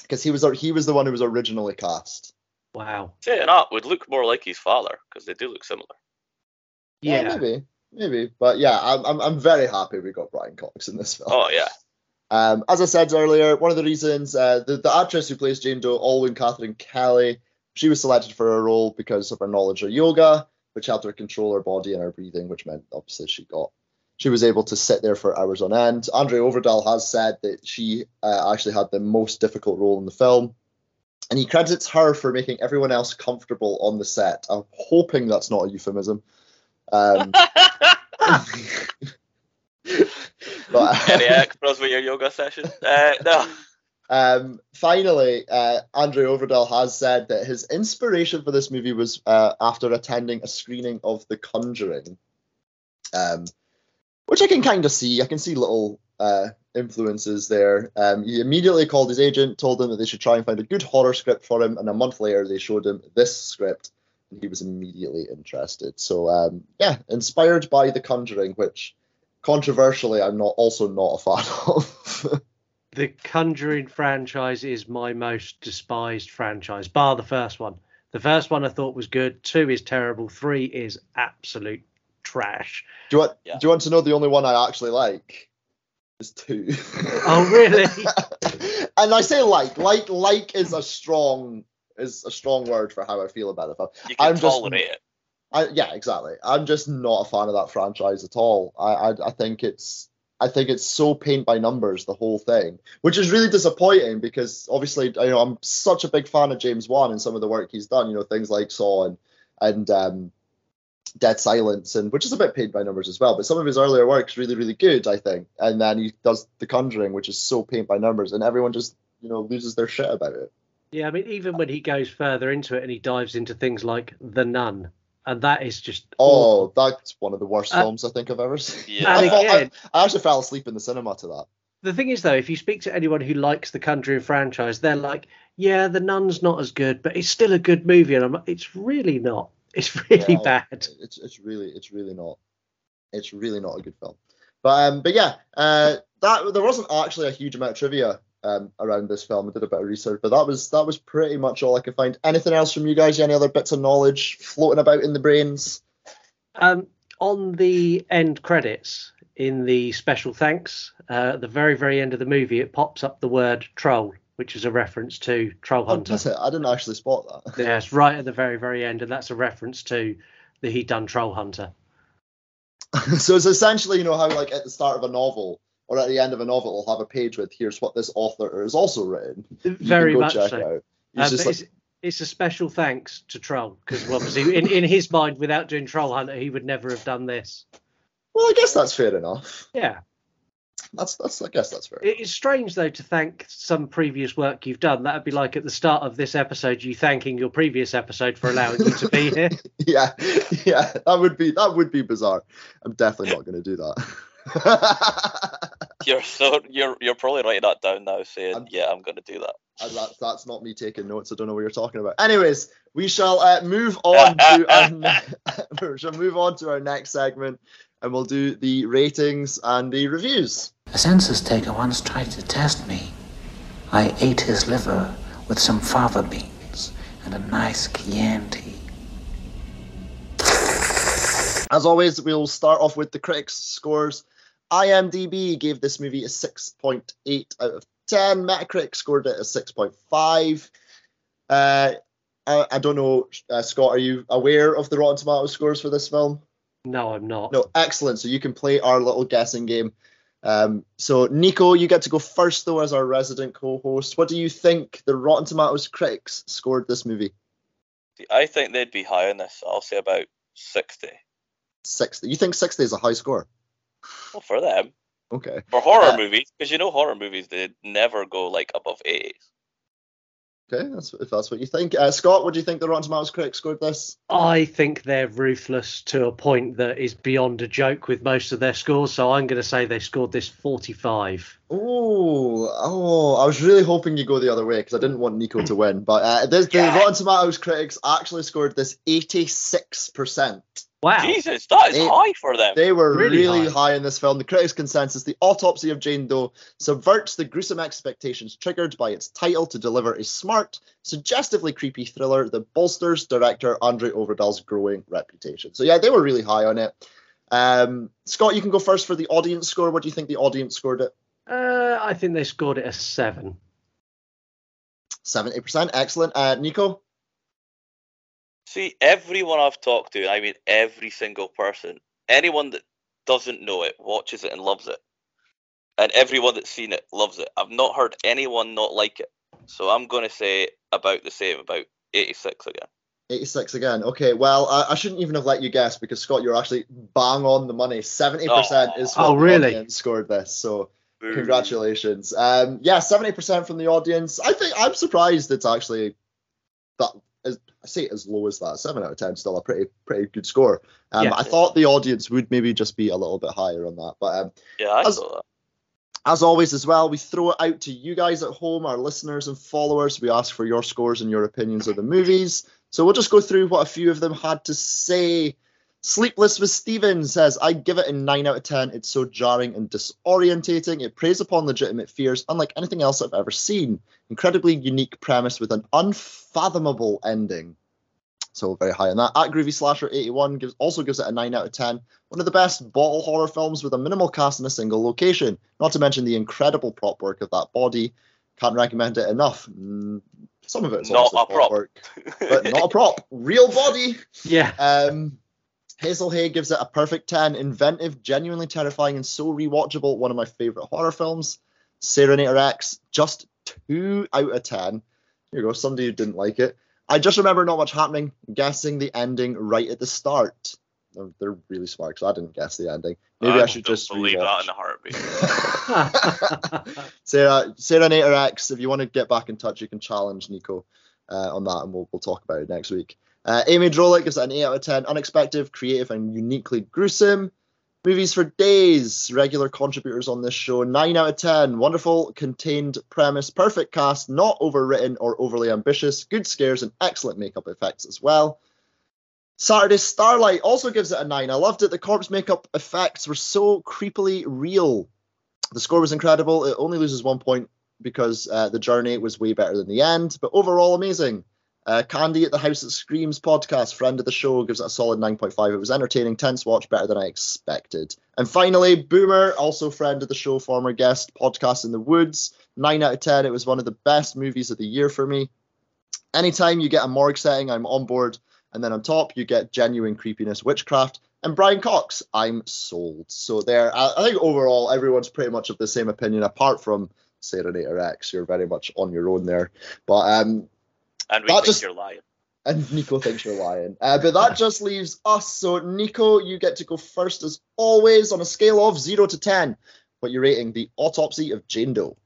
Because he was he was the one who was originally cast. Wow. saying that would look more like his father because they do look similar. Yeah. maybe, maybe, but yeah, I'm, I'm I'm very happy we got Brian Cox in this film. Oh yeah, Um, as I said earlier, one of the reasons uh, the, the actress who plays Jane Doe, Olwen Catherine Kelly, she was selected for her role because of her knowledge of yoga, which helped her control her body and her breathing, which meant obviously she got she was able to sit there for hours on end. Andre Ovredal has said that she uh, actually had the most difficult role in the film, and he credits her for making everyone else comfortable on the set. I'm hoping that's not a euphemism. Um, (laughs) but, any extras with your yoga session? Uh, no. Um, finally, uh, Andre Ovredal has said that his inspiration for this movie was uh, after attending a screening of The Conjuring, um, which I can kind of see. I can see little uh, influences there. Um, he immediately called his agent, told him that they should try and find a good horror script for him, and a month later they showed him this script, and he was immediately interested. So, um, yeah, inspired by The Conjuring, which controversially I'm not also not a fan (laughs) of. The Conjuring franchise is my most despised franchise, bar the first one. The first one I thought was good. Two is terrible. Three is absolute trash. Do you want? Yeah. Do you want to know the only one I actually like? Is two. Oh, really? (laughs) and I say like, like, like is a strong is a strong word for how I feel about it. You can I'm just- tolerate it. I, yeah, exactly. I'm just not a fan of that franchise at all. I, I, I think it's, I think it's so paint by numbers the whole thing, which is really disappointing because obviously, you know, I'm such a big fan of James Wan and some of the work he's done. You know, things like Saw and and um, Dead Silence, and which is a bit paint by numbers as well. But some of his earlier work is really, really good, I think. And then he does The Conjuring, which is so paint by numbers, and everyone just you know loses their shit about it. Yeah, I mean, even when he goes further into it and he dives into things like The Nun, and that is just. Oh, that's one of the worst Uh, films I think I've ever seen. Yeah. And I, thought- (laughs) I- again, I actually fell asleep in the cinema to that. the thing is, though, if you speak to anyone who likes the Conjuring franchise, they're like, yeah, The Nun's not as good, but it's still a good movie. And I'm like, it's really not. It's (laughs) really Yeah, bad. It's it's really it's really not. It's really not a good film. But um, but yeah, uh, that there wasn't actually a huge amount of trivia um around this film. I did a bit of research, but that was that was pretty much all I could find. Anything else from you guys? Any other bits of knowledge floating about in the brains? Um, on the end credits, in the special thanks, uh, at the very, very end of the movie, it pops up the word troll. which is a reference to Troll Oh, Hunter. it? I didn't actually spot that. (laughs) Yeah, it's right at the very, very end, and that's a reference to the He Done Troll Hunter. (laughs) so it's essentially, you know, how like at the start of a novel or at the end of a novel, it'll have a page with here's what this author has also written. Very much so. Uh, It's like, it's, it's a special thanks to Troll because obviously, in, in his mind, without doing Troll Hunter, he would never have done this. well, I guess that's fair enough. Yeah, That's that's I guess that's fair. it is strange though to thank some previous work you've done. That'd be like at the start of this episode, you thanking your previous episode for allowing you to be (laughs) here. yeah, yeah, that would be that would be bizarre. I'm definitely not going to do that. (laughs) (laughs) You're so you're you're probably writing that down now, saying, I'm- "Yeah, I'm going to do that." And that's that's not me taking notes. I don't know what you're talking about. Anyways, we shall uh, move (laughs) on to our ne- (laughs) we shall move on to our next segment, and we'll do the ratings and the reviews. A census taker once tried to test me. I ate his liver with some fava beans and a nice Chianti. As always, we'll start off with the critics' scores. IMDb gave this movie a 6.8 out of 10. Metacritic scored it a 6.5. Uh, I, I don't know, uh, Scott, are you aware of the Rotten Tomatoes scores for this film? No, I'm not. No, excellent. So you can play our little guessing game. Um, so Nico, you get to go first though as our resident co-host. What do you think the Rotten Tomatoes critics scored this movie? See, I think they'd be high on this. I'll say about sixty. 60. You think 60 is a high score? Well, for them, Okay. for horror Uh, movies, because you know horror movies they never go like above eighty. Okay, that's if that's what you think. Uh, Scott, what do you think the Rotten Tomatoes critics scored this? I think they're ruthless to a point that is beyond a joke with most of their scores. So I'm going to say they scored this 45. Oh, oh, I was really hoping you go the other way because I didn't want Nico to win. But uh, this, the Yeah. Rotten Tomatoes critics actually scored this 86%. Wow. Jesus, that is They- high for them. They were really, Really high. high. in this film. The critics' consensus: the autopsy of Jane Doe subverts the gruesome expectations triggered by its title to deliver a smart, suggestively creepy thriller that bolsters director Andre Ovredal's growing reputation. So yeah, they were really high on it. Um, Scott, you can go first for the audience score. What do you think the audience scored it? Uh, I think they scored it a 7. Seventy percent, excellent. Uh, Nico, See, everyone I've talked to, and I mean every single person, anyone that doesn't know it watches it and loves it, and everyone that's seen it loves it. I've not heard anyone not like it, so I'm going to say about the same, about 86 again. 86 again. Okay, well, I, I shouldn't even have let you guess because Scott, you're actually bang on the money. 70% Oh. is what Oh, really? audience scored this. So Boo. Congratulations. Um, yeah, seventy percent from the audience. I think I'm surprised it's actually that. As, I say as low as that. Seven out of ten, still a pretty pretty good score. Um, Yeah. I thought the audience would maybe just be a little bit higher on that, but um, Yeah, I As- as always, as well, we throw it out to you guys at home, our listeners and followers. We ask for your scores and your opinions of the movies. So we'll just go through what a few of them had to say. Sleepless with Steven says, I give it a 9 out of 10. It's so jarring and disorientating. It preys upon legitimate fears, unlike anything else I've ever seen. Incredibly unique premise with an unfathomable ending. So very high on that. At Groovy Slasher 81 gives also gives it a 9 out of 10. One of the best bottle horror films with a minimal cast in a single location. Not to mention the incredible prop work of that body. Can't recommend it enough. Mm, some of it's Not also a prop. work, but not a prop. (laughs) Real body. Yeah. Um, Hazel Hay gives it a perfect 10. Inventive, genuinely terrifying, and so rewatchable. One of my favorite horror films. Serenator X, just 2 out of 10. Here you go, somebody who didn't like it. I just remember not much happening, guessing the ending right at the start. They're, they're really smart because I didn't guess the ending. Maybe I, should don't just believe that in a rewatch. heartbeat. (laughs) Sarah, Serenator X, if you want to get back in touch, you can challenge Nico uh, on that, and we'll, we'll talk about it next week. Uh, Amy Drolik gives it an 8 out of 10. Unexpected, creative, and uniquely gruesome. Movies for days. Regular contributors on this show. 9 out of 10. Wonderful, contained premise, perfect cast, not overwritten or overly ambitious. Good scares and excellent makeup effects as well. Saturday Starlight also gives it a 9. I loved it. The corpse makeup effects were so creepily real. The score was incredible. It only loses one point because uh, the journey was way better than the end, but overall amazing. Uh, Candy at the House That Screams podcast, friend of the show, gives it a solid 9.5. It was entertaining, tense watch, better than I expected. And finally, Boomer, also friend of the show, former guest, podcast in the woods, 9 out of 10. It was one of the best movies of the year for me. Anytime you get a morgue setting, I'm on board. And then on top, you get genuine creepiness, witchcraft, and Brian Cox. I'm sold. So there, I, I think overall, everyone's pretty much of the same opinion, apart from Serenator X. You're very much on your own there. But um, And we That think just- you're lying. and Nico thinks you're lying. Uh, but that (laughs) just leaves us. So, Nico, you get to go first as always on a scale of 0 to 10. What you're rating the autopsy of Jane Doe.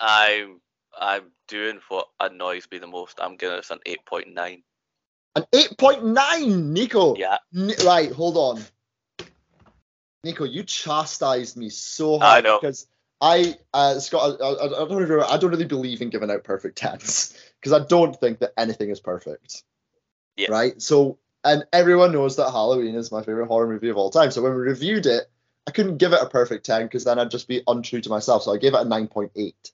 I'm I'm doing what annoys me the most. I'm giving this an 8.9. An 8.9, Nico. Yeah, Ni- right, hold on. Nico, you chastised me so I hard know. because I, uh, Scott, I, I, I don't remember, I don't really believe in giving out perfect tens because I don't think that anything is perfect. Yeah. Right. So, and everyone knows that Halloween is my favorite horror movie of all time. So when we reviewed it, I couldn't give it a perfect ten because then I'd just be untrue to myself. So I gave it a nine point eight.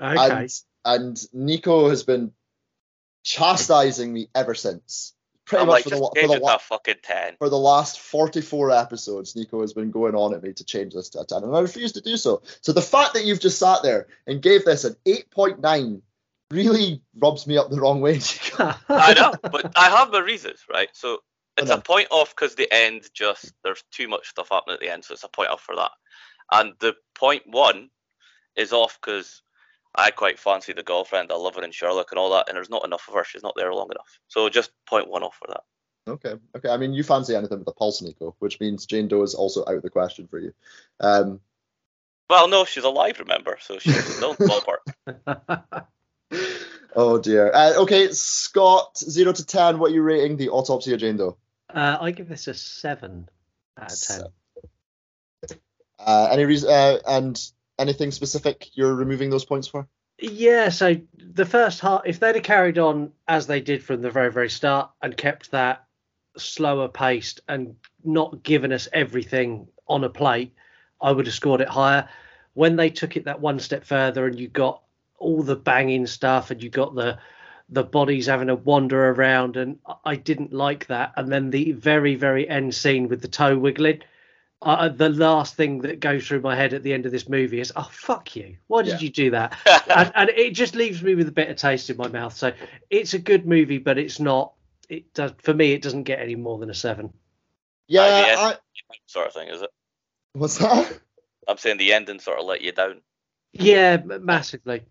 Okay. And and Nico has been chastising me ever since. Pretty I'm much like for the, for the it wa- to a fucking 10. for the last 44 episodes, Nico has been going on at me to change this to a 10, and I refuse to do so. So the fact that you've just sat there and gave this an 8.9 really rubs me up the wrong way. (laughs) I know, but I have my reasons, right? So it's a point off because the end just there's too much stuff happening at the end, so it's a point off for that. And the point one is off because I quite fancy the girlfriend, I love her in Sherlock and all that, and there's not enough of her. She's not there long enough. So just point one off for that. Okay, okay. I mean, you fancy anything with a pulse, Nico, which means Jane Doe is also out of the question for you. Um, Well, no, she's alive, remember? So she's still in (laughs) ballpark. (laughs) oh dear. Uh, okay, Scott, 0 to 10, what are you rating the autopsy of Jane Doe? uh, I give this a seven out of ten. Uh, any reason, uh, and anything specific you're removing those points for? Yeah, so the first half, if they'd have carried on as they did from the very, very start and kept that slower paced and not given us everything on a plate, I would have scored it higher. When they took it that one step further and you got all the banging stuff and you got the the bodies having to wander around and I didn't like that. And then the very, very end scene with the toe wiggling. Uh, the last thing that goes through my head at the end of this movie is, "Oh fuck you! Why did Yeah. you do that?" (laughs) and, and it just leaves me with a bitter taste in my mouth. So it's a good movie, but it's not. It does for me. It doesn't get any more than a seven. Yeah, yeah. I, sort of thing, is it? what's that? I'm saying the ending sort of let you down. Yeah, massively.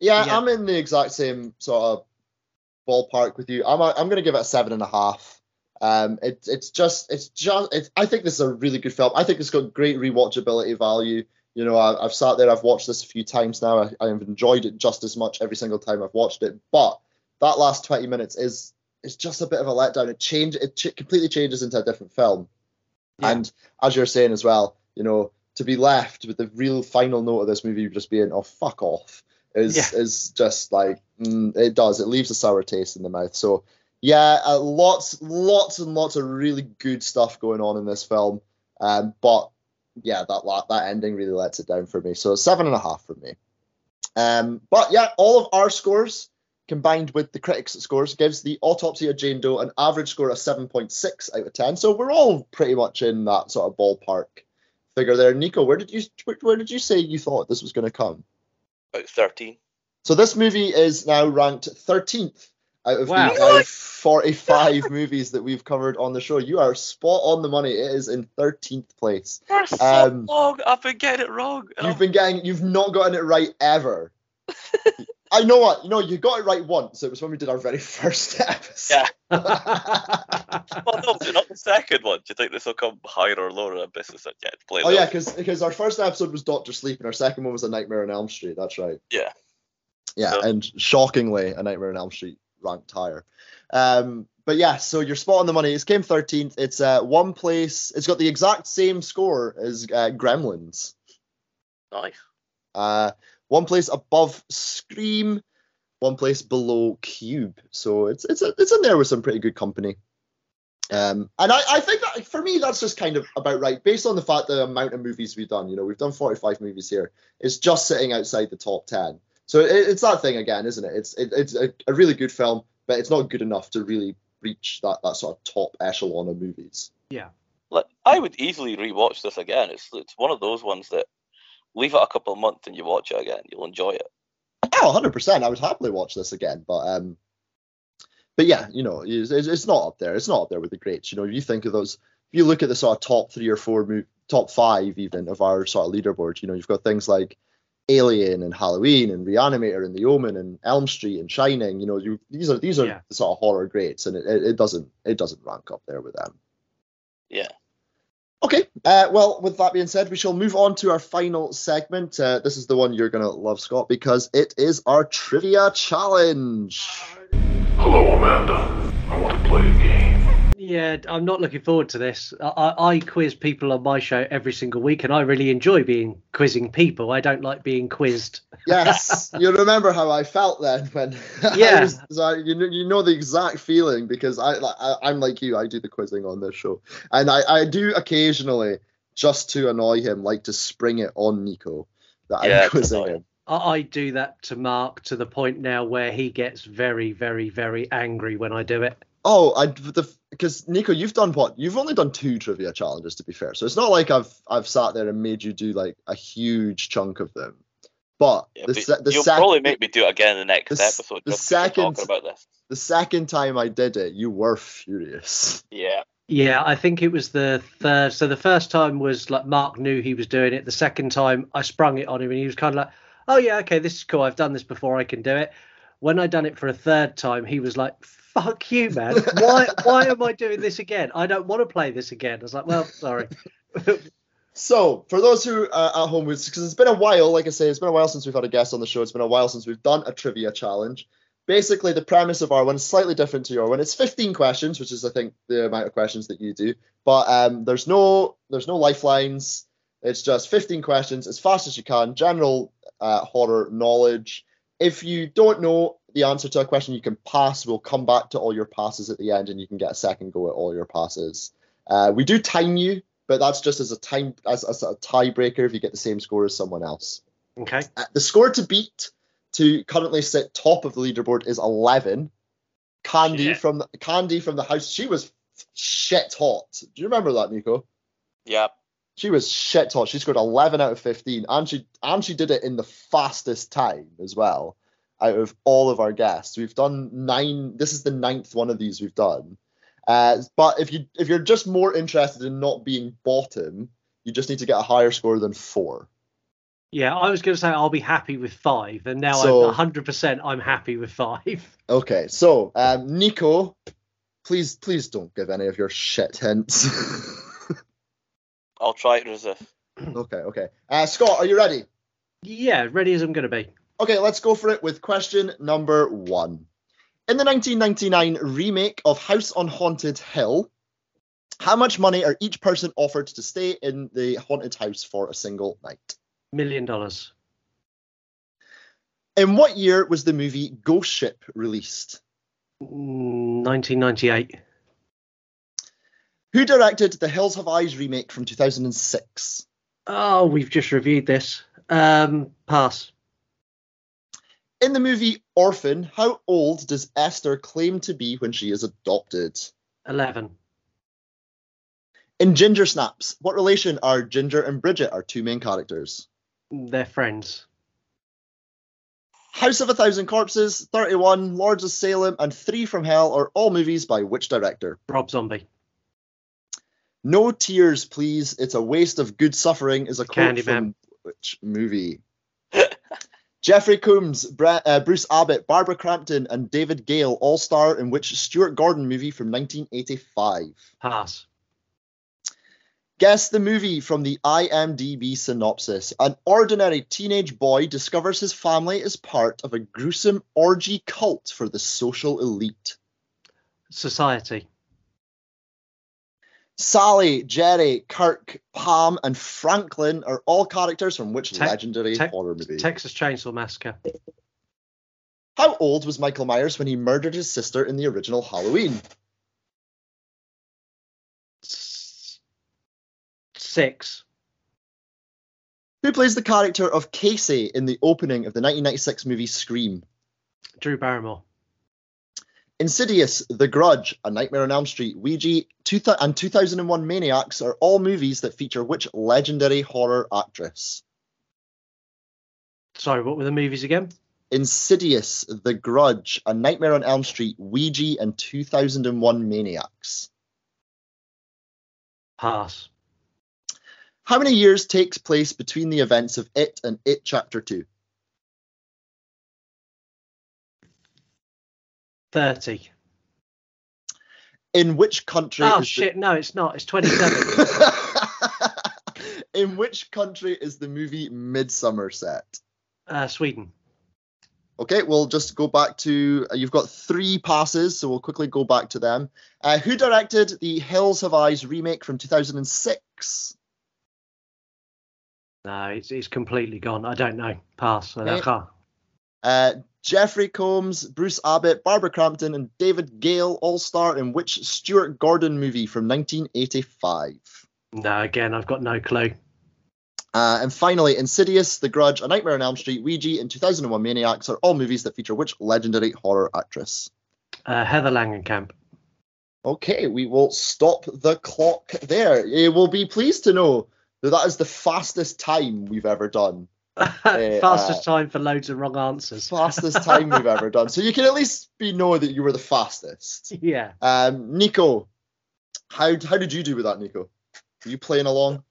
Yeah, Yeah. I'm in the exact same sort of ballpark with you. I'm I'm gonna give it a seven and a half. Um, it's it's just it's just it's, I think this is a really good film. I think it's got great rewatchability value. You know, I, I've sat there, I've watched this a few times now. I, I've enjoyed it just as much every single time I've watched it. But that last 20 minutes is is just a bit of a letdown. It change it ch- completely changes into a different film. Yeah. And as you're saying as well, you know, to be left with the real final note of this movie just being oh fuck off is Yeah. is just like mm, it does. It leaves a sour taste in the mouth. So yeah, uh, lots lots and lots of really good stuff going on in this film. Um, but yeah, that that ending really lets it down for me. So seven and a half for me. Um, but yeah, all of our scores combined with the critics' scores gives the autopsy of Jane Doe an average score of 7.6 out of 10. So we're all pretty much in that sort of ballpark figure there. Nico, where did you where, where did you say you thought this was going to come? About 13. So this movie is now ranked 13th out of Wow. the now 45 (laughs) movies that we've covered on the show. You are spot on the money. It is in 13th place. For so Um, long, I've been getting it wrong. You've been getting, you've not gotten it right ever. (laughs) I know what, you know, you got it right once. It was when we did our very (laughs) first episode. Yeah. (laughs) Well, no, not the second one. Do you think this will come higher or lower? Abyss is yet to play. oh yeah, because because our first episode was Doctor Sleep and our second one was A Nightmare on Elm Street. That's right. Yeah. Yeah, So- and shockingly, A Nightmare on Elm Street ranked higher. Um, but yeah, so you're spot on the money. It's came 13th. It's uh, one place. It's got the exact same score as uh, Gremlins. Nice. Uh, one place above Scream, one place below Cube. So it's it's it's in there with some pretty good company. Um, and I, I think that for me that's just kind of about right, based on the fact the amount of movies we've done. You know, we've done 45 movies here. It's just sitting outside the top 10. So it, it's that thing again, isn't it? It's it, it's a, a really good film, but it's not good enough to really reach that that sort of top echelon of movies. Yeah. Like, I would easily rewatch this again. It's it's one of those ones that leave it a couple of months and you watch it again, you'll enjoy it. Oh, 100%. I would happily watch this again, but um, but yeah, you know, it's, it's it's not up there. It's not up there with the greats. You know, if you think of those, if you look at the sort of top three or four, top five even of our sort of leaderboard, you know, you've got things like Alien and Halloween and Reanimator and The Omen and Elm Street and Shining. You know, you these are these are Yeah. the sort of horror greats, and it, it, it doesn't it doesn't rank up there with them. Yeah. Okay. Uh, well, with that being said, we shall move on to our final segment. Uh, this is the one you're gonna love, Scott, because it is our trivia challenge. Hello, Amanda. I want to play a game. Yeah, I'm not looking forward to this. I, I, I quiz people on my show every single week, and I really enjoy being quizzing people. I don't like being quizzed. Yes, (laughs) you remember how I felt then when (laughs) I Yeah. was, so you know you know the exact feeling because I, I I'm like you I do the quizzing on this show and I I do occasionally just to annoy him like to spring it on Nico that Yeah, I'm quizzing him. I, I do that to Mark to the point now where he gets very, very, very angry when I do it. Oh, I the because Nico, you've done what? You've only done two trivia challenges to be fair, so it's not like I've I've sat there and made you do like a huge chunk of them. But Yeah, the but the you'll sec- probably make me do it again in the next the episode. the just 'cause second- about this. the second time I did it, you were furious. Yeah. Yeah, I think it was the third. So the first time was like Mark knew he was doing it. The second time I sprung it on him, and he was kind of like, "Oh yeah, okay, this is cool. I've done this before. I can do it." When I done it for a third time, he was like, "Fuck you, man! Why? why am I doing this again? I don't want to play this again." I was like, "Well, sorry." (laughs) So, for those who are at home, because it's been a while, like I say, it's been a while since we've had a guest on the show. It's been a while since we've done a trivia challenge. Basically, the premise of our one is slightly different to your one. It's 15 questions, which is, I think, the amount of questions that you do. But um, there's no there's no lifelines. It's just 15 questions, as fast as you can. General uh, horror knowledge. If you don't know the answer to a question, you can pass. We'll come back to all your passes at the end, and you can get a second go at all your passes. Uh, we do time you, but that's just as a time as, as a tiebreaker if you get the same score as someone else. Okay. Uh, the score to beat to currently sit top of the leaderboard is 11. Candy Shit. from the, Candy from the house. She was shit hot. Do you remember that, Nico? Yeah. She was shit hot. She scored 11 out of 15, and she and she did it in the fastest time as well. Out of all of our guests, we've done nine. This is the ninth one of these we've done. Uh, but if you if you're just more interested in not being bottom, you just need to get a higher score than four. Yeah, I was going to say I'll be happy with five, and now So- I'm 100% I'm happy with five. (laughs) Okay, so um, Nico, please please don't give any of your shit hints. I'll try to resist. okay, okay. Uh, Scott, are you ready? Yeah, ready as I'm going to be. Okay, let's go for it with question number one. In the 1999 remake of House on Haunted Hill, how much money are each person offered to stay in the haunted house for a single night? Million dollars. In what year was the movie Ghost Ship released? Mm, 1998. Who directed the Hills Have Eyes remake from 2006? Oh, we've just reviewed this. Um, pass. In the movie Orphan, how old does Esther claim to be when she is adopted? 11. In Ginger Snaps, what relation are Ginger and Bridget, our two main characters? They're friends. House of a Thousand Corpses, 31, Lords of Salem, and Three from Hell are all movies by which director? Rob Zombie. No tears, please. It's a waste of good suffering is a quote Candyman. from which movie? Jeffrey Combs, Bre- uh, Bruce Abbott, Barbara Crampton, and David Gale all star in which Stuart Gordon movie from 1985? Pass. Guess the movie from the IMDb synopsis. An ordinary teenage boy discovers his family is part of a gruesome orgy cult for the social elite. Society. Sally, Jerry, Kirk, Pam, and Franklin are all characters from which Te- legendary te- horror movie? Texas Chainsaw Massacre. How old was Michael Myers when he murdered his sister in the original Halloween? Six. Who plays the character of Casey in the opening of the 1996 movie Scream? Drew Barrymore. Insidious, The Grudge, A Nightmare on Elm Street, Ouija, 2000 and 2001 Maniacs are all movies that feature which legendary horror actress? Sorry, what were the movies again? Insidious, The Grudge, A Nightmare on Elm Street, Ouija, and 2001 Maniacs. Pass. How many years takes place between the events of It and It Chapter 2? 30. In which country Oh, is shit. No, it's not. It's 27. (laughs) In which country is the movie Midsommar set? uh, Sweden. Okay, we'll just go back to. Uh, you've got three passes, so we'll quickly go back to them. Uh, who directed the Hills Have Eyes remake from 2006? No, it's, it's completely gone. I don't know. Pass. Okay. Uh, Jeffrey Combs, Bruce Abbott, Barbara Crampton, and David Gale all star in which Stuart Gordon movie from 1985? No, again, I've got no clue. Uh, and finally, Insidious, The Grudge, A Nightmare on Elm Street, Ouija, and 2001 Maniacs are all movies that feature which legendary horror actress? Uh, Heather Langenkamp. Okay, we will stop the clock there. You will be pleased to know that that is the fastest time we've ever done. (laughs) Fastest uh, time for loads of wrong answers. Fastest (laughs) time we've ever done. So you can at least be know that you were the fastest. yeah. Um, Nico, how how did you do with that, Nico? Were you playing along?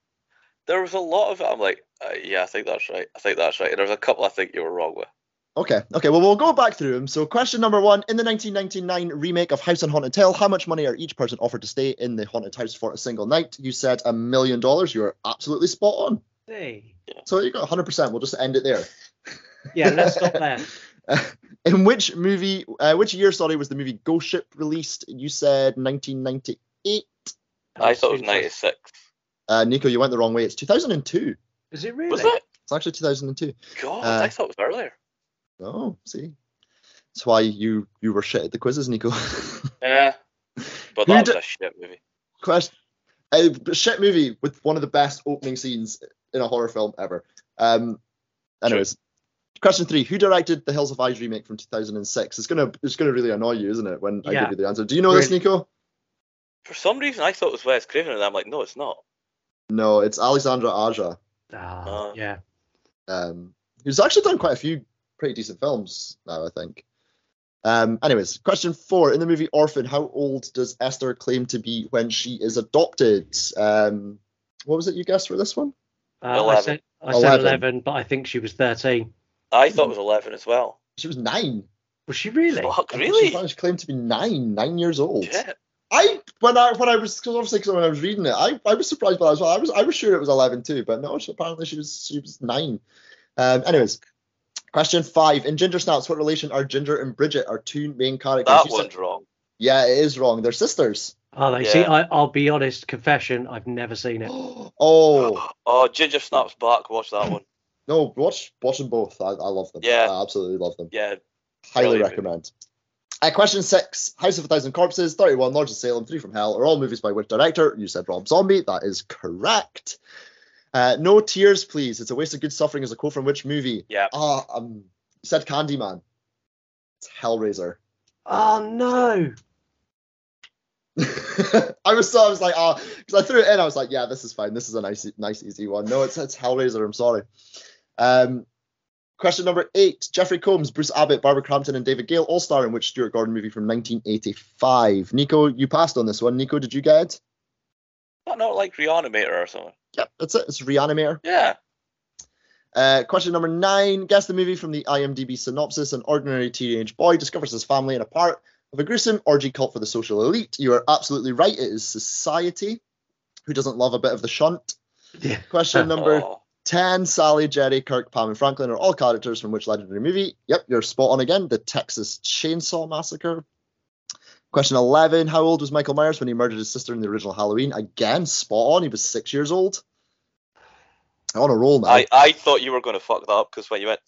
There was a lot of it. I'm like, uh, yeah, I think that's right. I think that's right. And there's a couple I think you were wrong with. Okay, okay. Well, we'll go back through them. So, question number one: In the 1999 remake of House on Haunted Hill, how much money are each person offered to stay in the haunted house for a single night? You said a million dollars. You are absolutely spot on. Hey. So you got 100%. We'll just end it there. Yeah, let's stop (laughs) there. in which movie, uh, which year, sorry, was the movie Ghost Ship released? You said 1998. I thought it was 96. Uh, Nico, you went the wrong way. It's 2002. Is it really? Was it? It's actually 2002. God, Uh, I thought it was earlier. Oh, see. That's why you you were shit at the quizzes, Nico. (laughs) Yeah. But Who that was a shit movie. Question. A shit movie with one of the best opening scenes in a horror film ever. Um. Anyways, question three: Who directed the Hills Have Eyes remake from 2006? It's gonna it's gonna really annoy you, isn't it? When I give you the answer. Do you know this, Nico? For some reason, I thought it was Wes Craven, and I'm like, no, it's not. No, it's Alexandre Aja. Ah, Uh, yeah. Um, who's actually done quite a few pretty decent films now, I think. Um, anyways, question four. In the movie Orphan, how old does Esther claim to be when she is adopted? Um, what was it you guessed for this one? Uh, I said I said 11. 11, but I think she was 13. I thought it was 11 as well. She was nine. Was she really? Fuck, really? She, she claimed to be nine, nine years old. Shit. I when I when I was cause obviously 'cause when I was reading it, I, I was surprised by that as well. I was I was sure it was eleven too, but no, she, apparently she was she was nine. Um, anyways, question five. In Ginger Snaps, what relation are Ginger and Bridget? Our two main characters. That You said- one's wrong. Yeah, it is wrong. They're sisters. Oh, they see. Yeah. I, I'll be honest. Confession. I've never seen it. (gasps) oh Oh, Ginger Snaps Back. Watch that one. (clears throat) no, watch watch them both. I, I love them. Yeah. I absolutely love them. Yeah. Highly Brilliant recommend. Uh, question six: House of a Thousand Corpses, Thirty One, Lords of Salem, Three from Hell are all movies by which director? You said Rob Zombie. That is correct. Uh, no tears, please. It's a waste of good suffering. Is a quote from which movie? Yeah. Ah, um, you said Candyman. It's Hellraiser. Oh no. (laughs) I was so I was like, ah, because I threw it in. I was like, yeah, this is fine. This is a nice, nice, easy one. No, it's it's Hellraiser. I'm sorry. Um, question number eight: Jeffrey Combs, Bruce Abbott, Barbara Crampton, and David Gale all star in which Stuart Gordon movie from 1985? Nico, you passed on this one. Nico, did you get it? Not, not like Reanimator or something. Yep, that's it. It's Reanimator. Yeah. Uh, question number nine. Guess the movie from the IMDb synopsis. An ordinary teenage boy discovers his family in a part of a gruesome orgy cult for the social elite. You are absolutely right. It is society. Who doesn't love a bit of the shunt? Yeah. Question (laughs) number Oh, 10. Sally, Jerry, Kirk, Pam, and Franklin are all characters from which legendary movie? Yep, you're spot on again. The Texas Chainsaw Massacre. Question 11. How old was Michael Myers when he murdered his sister in the original Halloween? Again, spot on. He was six years old. I'm on a roll now. I, I thought you were going to fuck that up because when you went,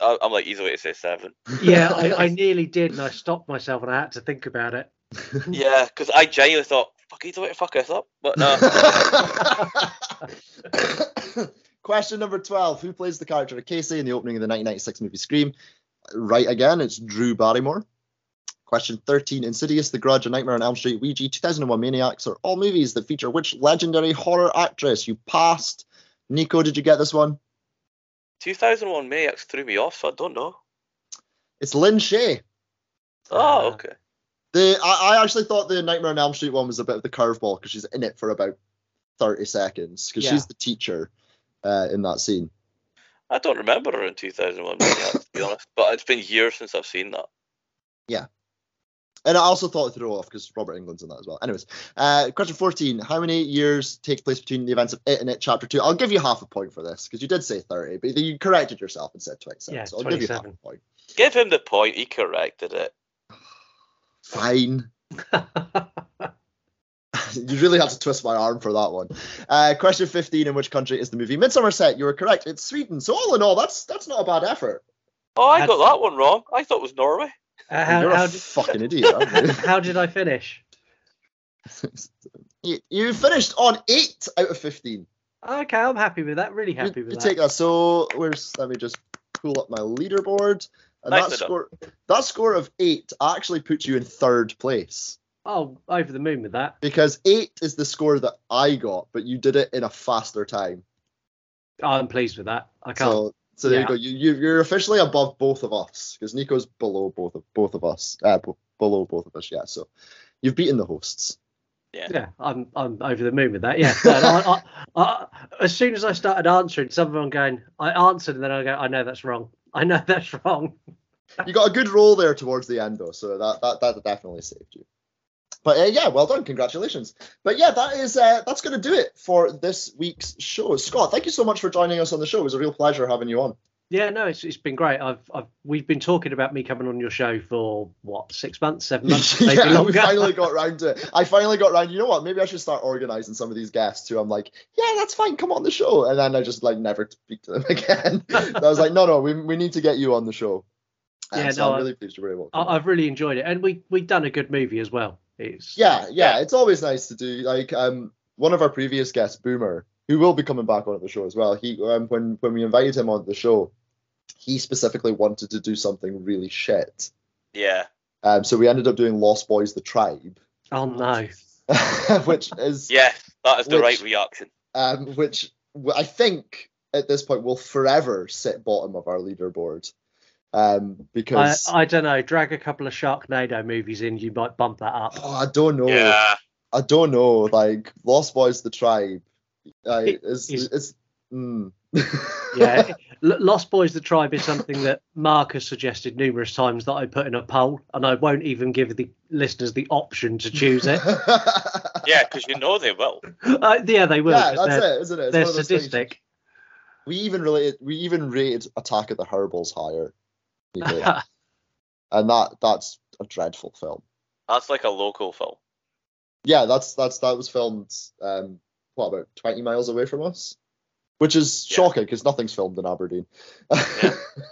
I, I'm like, easy way to say seven. Yeah, I, I (laughs) nearly did, and I stopped myself, and I had to think about it. (laughs) Yeah, because I genuinely thought, fuck, easy way to fuck us up. But no. (laughs) Question number 12. Who plays the character of Casey in the opening of the 1996 movie Scream? Right again, it's Drew Barrymore. Question 13. Insidious, The Grudge, A Nightmare on Elm Street, Ouija, 2001 Maniacs are all movies that feature which legendary horror actress? You passed. Nico, did you get this one? 2001 Maniacs threw me off, so I don't know. It's Lin Shaye. Oh, Uh, okay. The I, I actually thought the Nightmare on Elm Street one was a bit of the curveball because she's in it for about thirty seconds because Yeah. she's the teacher uh, in that scene. I don't remember her in 2001 Maniacs, to be honest. But it's been years since I've seen that. And I also thought it threw off because Robert Englund's in that as well. Anyways, uh, question 14. How many years take place between the events of It and It Chapter 2? I'll give you half a point for this because you did say 30, but you corrected yourself and said 27. Yeah, so I'll give you half 27. a point. Give him the point. He corrected it. (sighs) Fine. (laughs) (laughs) you really had to twist my arm for that one. Uh, question 15. In which country is the movie Midsommar set? You were correct. It's Sweden. So all in all, that's that's not a bad effort. Oh, I Had- got that one wrong. I thought it was Norway. Uh, how, You're how, a did, fucking idiot. aren't you? (laughs) how did I finish? (laughs) you, you finished on 8 out of 15. Okay, I'm happy with that. Really happy you, with you that. take that. So where's let me just pull up my leaderboard. And Nicely that done. score that score of eight actually puts you in third place. Oh, over the moon with that. Because eight is the score that I got, but you did it in a faster time. I'm pleased with that. I can't. So so there Yeah. you go. You, you you're officially above both of us because Nico's below both of both of us. Uh, b- below both of us, yeah. So you've beaten the hosts. yeah, yeah, I'm I'm over the moon with that. Yeah. I, I, I, as soon as I started answering, someone going, I answered, and then I go, I know that's wrong. I know that's wrong. You got a good roll there towards the end though, so that that, that definitely saved you. But uh, yeah, well done, congratulations. But yeah, that is uh, that's going to do it for this week's show. Scott, thank you so much for joining us on the show. It was a real pleasure having you on. Yeah, no, it's it's been great. I've I've we've been talking about me coming on your show for what six months, seven (laughs) months, maybe yeah, we finally got (laughs) round to it. I finally got round. You know what? Maybe I should start organizing some of these guests who I'm like, yeah, that's fine, come on the show, and then I just like never speak to them (laughs) again. I was like, no, no, we, we need to get you on the show. Um, Yeah, so no, I'm really pleased you were able to I, I've really enjoyed it, and we we done a good movie as well. It's Yeah, yeah, it's always nice to do. Like um, one of our previous guests, Boomer, who will be coming back on the show as well. He um, when when we invited him on the show, he specifically wanted to do something really shit. Yeah. Um, so we ended up doing Lost Boys: The Tribe, Oh no. (laughs) which is (laughs) Yeah, that is the Which- right reaction. um, which I think at this point will forever sit bottom of our leaderboard. Um, because I don't know. Drag a couple of Sharknado movies in, you might bump that up. oh, I don't know. Yeah. I don't know. Like Lost Boys: The Tribe, uh, It is is- is. Mm. Yeah, (laughs) Lost Boys: The Tribe is something that Mark has suggested numerous times that I put in a poll, and I won't even give the listeners the option to choose it. (laughs) Yeah, because you know they will. uh, yeah, they will. yeah, 'cause that's it, isn't it? It's they're one things. We even related. We even rated Attack of the Herbals higher, (laughs) And that that's a dreadful film. That's like a local film. Yeah, that's that's that was filmed. Um, what about twenty miles away from us? Which is Yeah. shocking because nothing's filmed in Aberdeen. (laughs)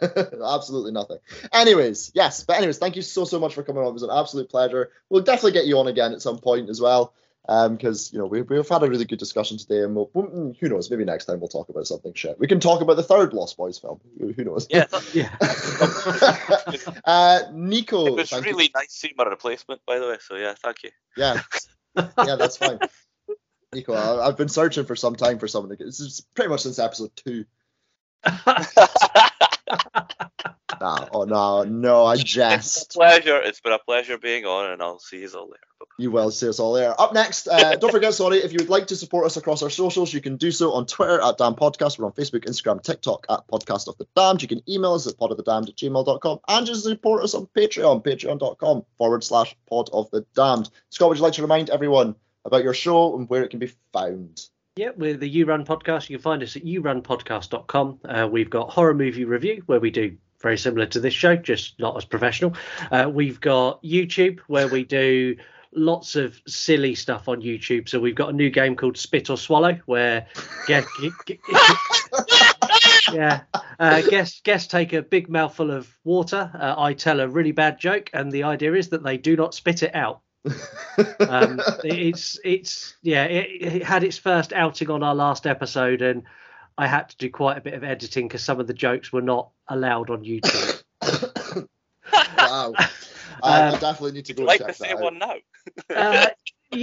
Absolutely nothing. Anyways, yes, but anyways, thank you so so much for coming on. It was an absolute pleasure. We'll definitely get you on again at some point as well. Um, because you know we, we've had a really good discussion today, and we'll, we'll- who knows, maybe next time we'll talk about something shit. We can talk about the third Lost Boys film. Who, who knows? Yeah, Yeah. (laughs) uh, Nico, it was thank you. really nice seeing my replacement, by the way. So yeah, thank you. Yeah, (laughs) yeah, that's fine. Nico, I, I've been searching for some time for someone to get. This is pretty much since episode two. (laughs) Nah, oh no, no, I It's jest. a pleasure. It's been a pleasure being on, and I'll see you all later. You will see us all there. Up next, uh, (laughs) don't forget, sorry, if you would like to support us across our socials, you can do so on Twitter at Damn Podcast. We're on Facebook, Instagram, TikTok at Podcast of the Damned. You can email us at podofthedamned at gmail.com and just support us on Patreon, patreon.com forward slash pod of the damned. Scott, would you like to remind everyone about your show and where it can be found? Yeah, we're the You Run podcast. You can find us at yourunpodcast.com. Uh, we've got horror movie review where we do very similar to this show, just not as professional. Uh, we've got YouTube where we do lots of silly stuff on YouTube. So we've got a new game called Spit or Swallow where guest, (laughs) (laughs) yeah, uh, guests guests take a big mouthful of water. Uh, I tell a really bad joke, and the idea is that they do not spit it out (laughs) um, it's it's yeah it, it had its first outing on our last episode and i had to do quite a bit of editing because some of the jokes were not allowed on youtube (coughs) wow. I, I Um, definitely need to go you like check to say that out. one now? Uh,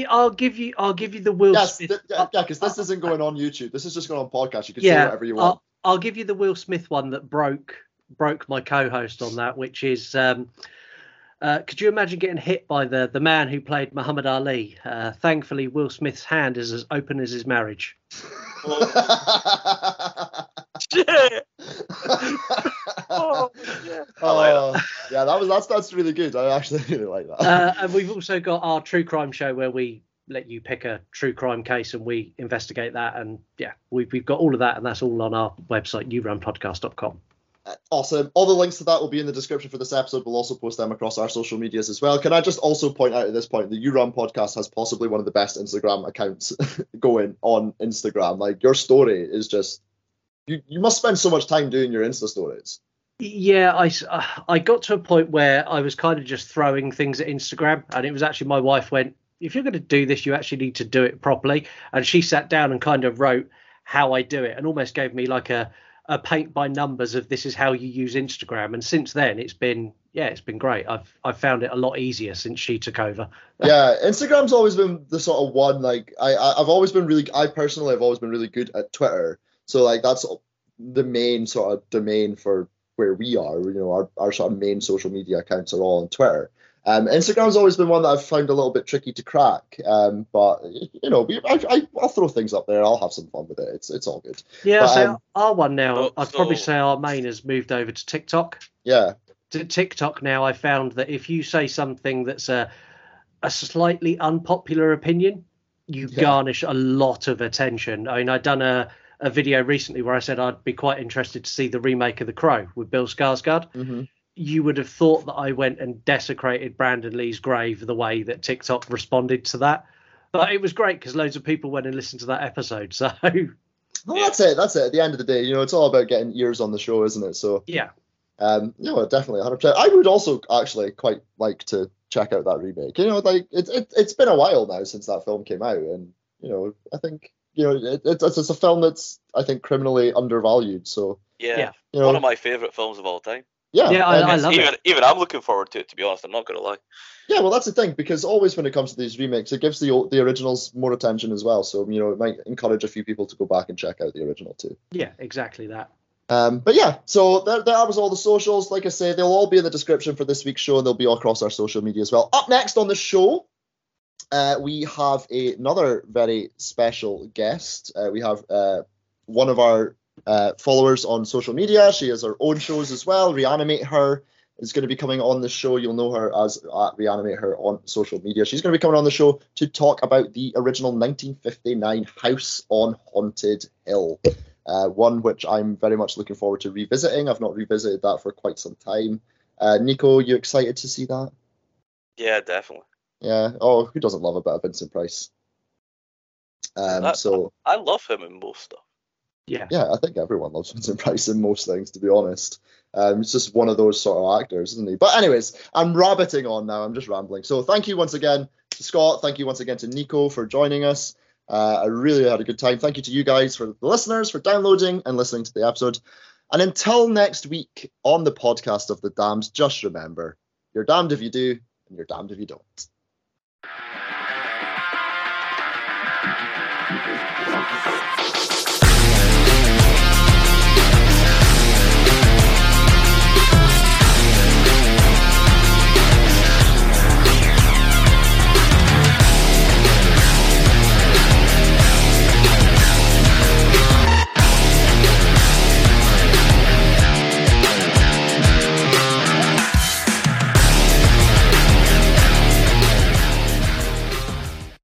i'll give you i'll give you the will Yes, smith th- yeah, because this isn't going on YouTube. This is just going on podcast. You can say whatever you want. I'll give you the Will Smith one that broke broke my co-host on that, which is. Um, uh, could you imagine getting hit by the the man who played Muhammad Ali? Uh, thankfully, Will Smith's hand is as open as his marriage. (laughs) Shit. (laughs) (laughs) oh, (laughs) yeah. I like that. Oh, yeah, that was that's that's really good. I actually (laughs) really like that. Uh, and we've also got our true crime show where we let you pick a true crime case and we investigate that. And yeah, we've we've got all of that, and that's all on our website, yourunpodcast.com. Awesome. All the links to that will be in the description for this episode. We'll also post them across our social medias as well. Can I just also point out at this point, the You Run podcast has possibly one of the best Instagram accounts (laughs) going on Instagram. Like your story is just you. You must spend so much time doing your Insta stories. Yeah, I, uh, I got to a point where I was kind of just throwing things at Instagram, and it was actually my wife went, "If you're going to do this, you actually need to do it properly." And she sat down and kind of wrote how I do it, and almost gave me like a a paint by numbers of this is how you use Instagram. And since then, it's been yeah, it's been great. I've I've found it a lot easier since she took over. (laughs) yeah, Instagram's always been the sort of one like I I've always been really I personally have always been really good at Twitter. So like that's the main sort of domain for where we are. You know, our, our sort of main social media accounts are all on Twitter. Um, Instagram's always been one that I've found a little bit tricky to crack. Um, but you know, I, I I'll throw things up there. I'll have some fun with it. It's it's all good. Yeah, But, so um, our one now, so- I'd probably say our main has moved over to TikTok. Yeah, to TikTok now, I found that if you say something that's a a slightly unpopular opinion, you Yeah. garnish a lot of attention. I mean, I'd done a, a video recently where I said I'd be quite interested to see the remake of The Crow with Bill Skarsgård. hmm You would have thought that I went and desecrated Brandon Lee's grave the way that TikTok responded to that. But it was great because loads of people went and listened to that episode. So (laughs) well, that's it. That's it. At the end of the day, you know, it's all about getting ears on the show, isn't it? So yeah, Um, no, definitely, 100%. I would also actually quite like to check out that remake. You know, like it, it, it's been a while now since that film came out, and you know, I think you know it, it's it's a film that's I think criminally undervalued. So Yeah. Yeah. you know, One of my favourite films of all time. yeah, Yeah, I- and- I love it. even even I'm looking forward to it. To be honest, I'm not gonna lie. yeah. Well, that's the thing because always when it comes to these remakes, it gives the the originals more attention as well. So you know, it might encourage a few people to go back and check out the original too. yeah, exactly that. Um, but yeah, so that, that was all the socials. Like I say, they'll all be in the description for this week's show, and they'll be all across our social media as well. Up next on the show, uh, we have a, another very special guest. Uh, we have uh, one of our uh, followers on social media. She has her own shows as well. Reanimate Her is going to be coming on the show. You'll know her as at Reanimate Her on social media. She's going to be coming on the show to talk about the original 1959 House on Haunted Hill. Uh, one which I'm very much looking forward to revisiting. I've not revisited that for quite some time. Uh, Nico, you excited to see that? Yeah, definitely. Yeah. Oh, who doesn't love a bit of Vincent Price? Um, That- so I love him in most stuff. Yeah. yeah, I think everyone loves Vincent Price in most things, to be honest. Um, he's just one of those sort of actors, isn't he? But anyways, I'm rabbiting on now. I'm just rambling. So thank you once again to Scott. Thank you once again to Nico for joining us. Uh, I really had a good time. Thank you to you guys for the listeners for downloading and listening to the episode. And until next week on the podcast of the Damned, just remember, you're damned if you do, and you're damned if you don't. Thank you.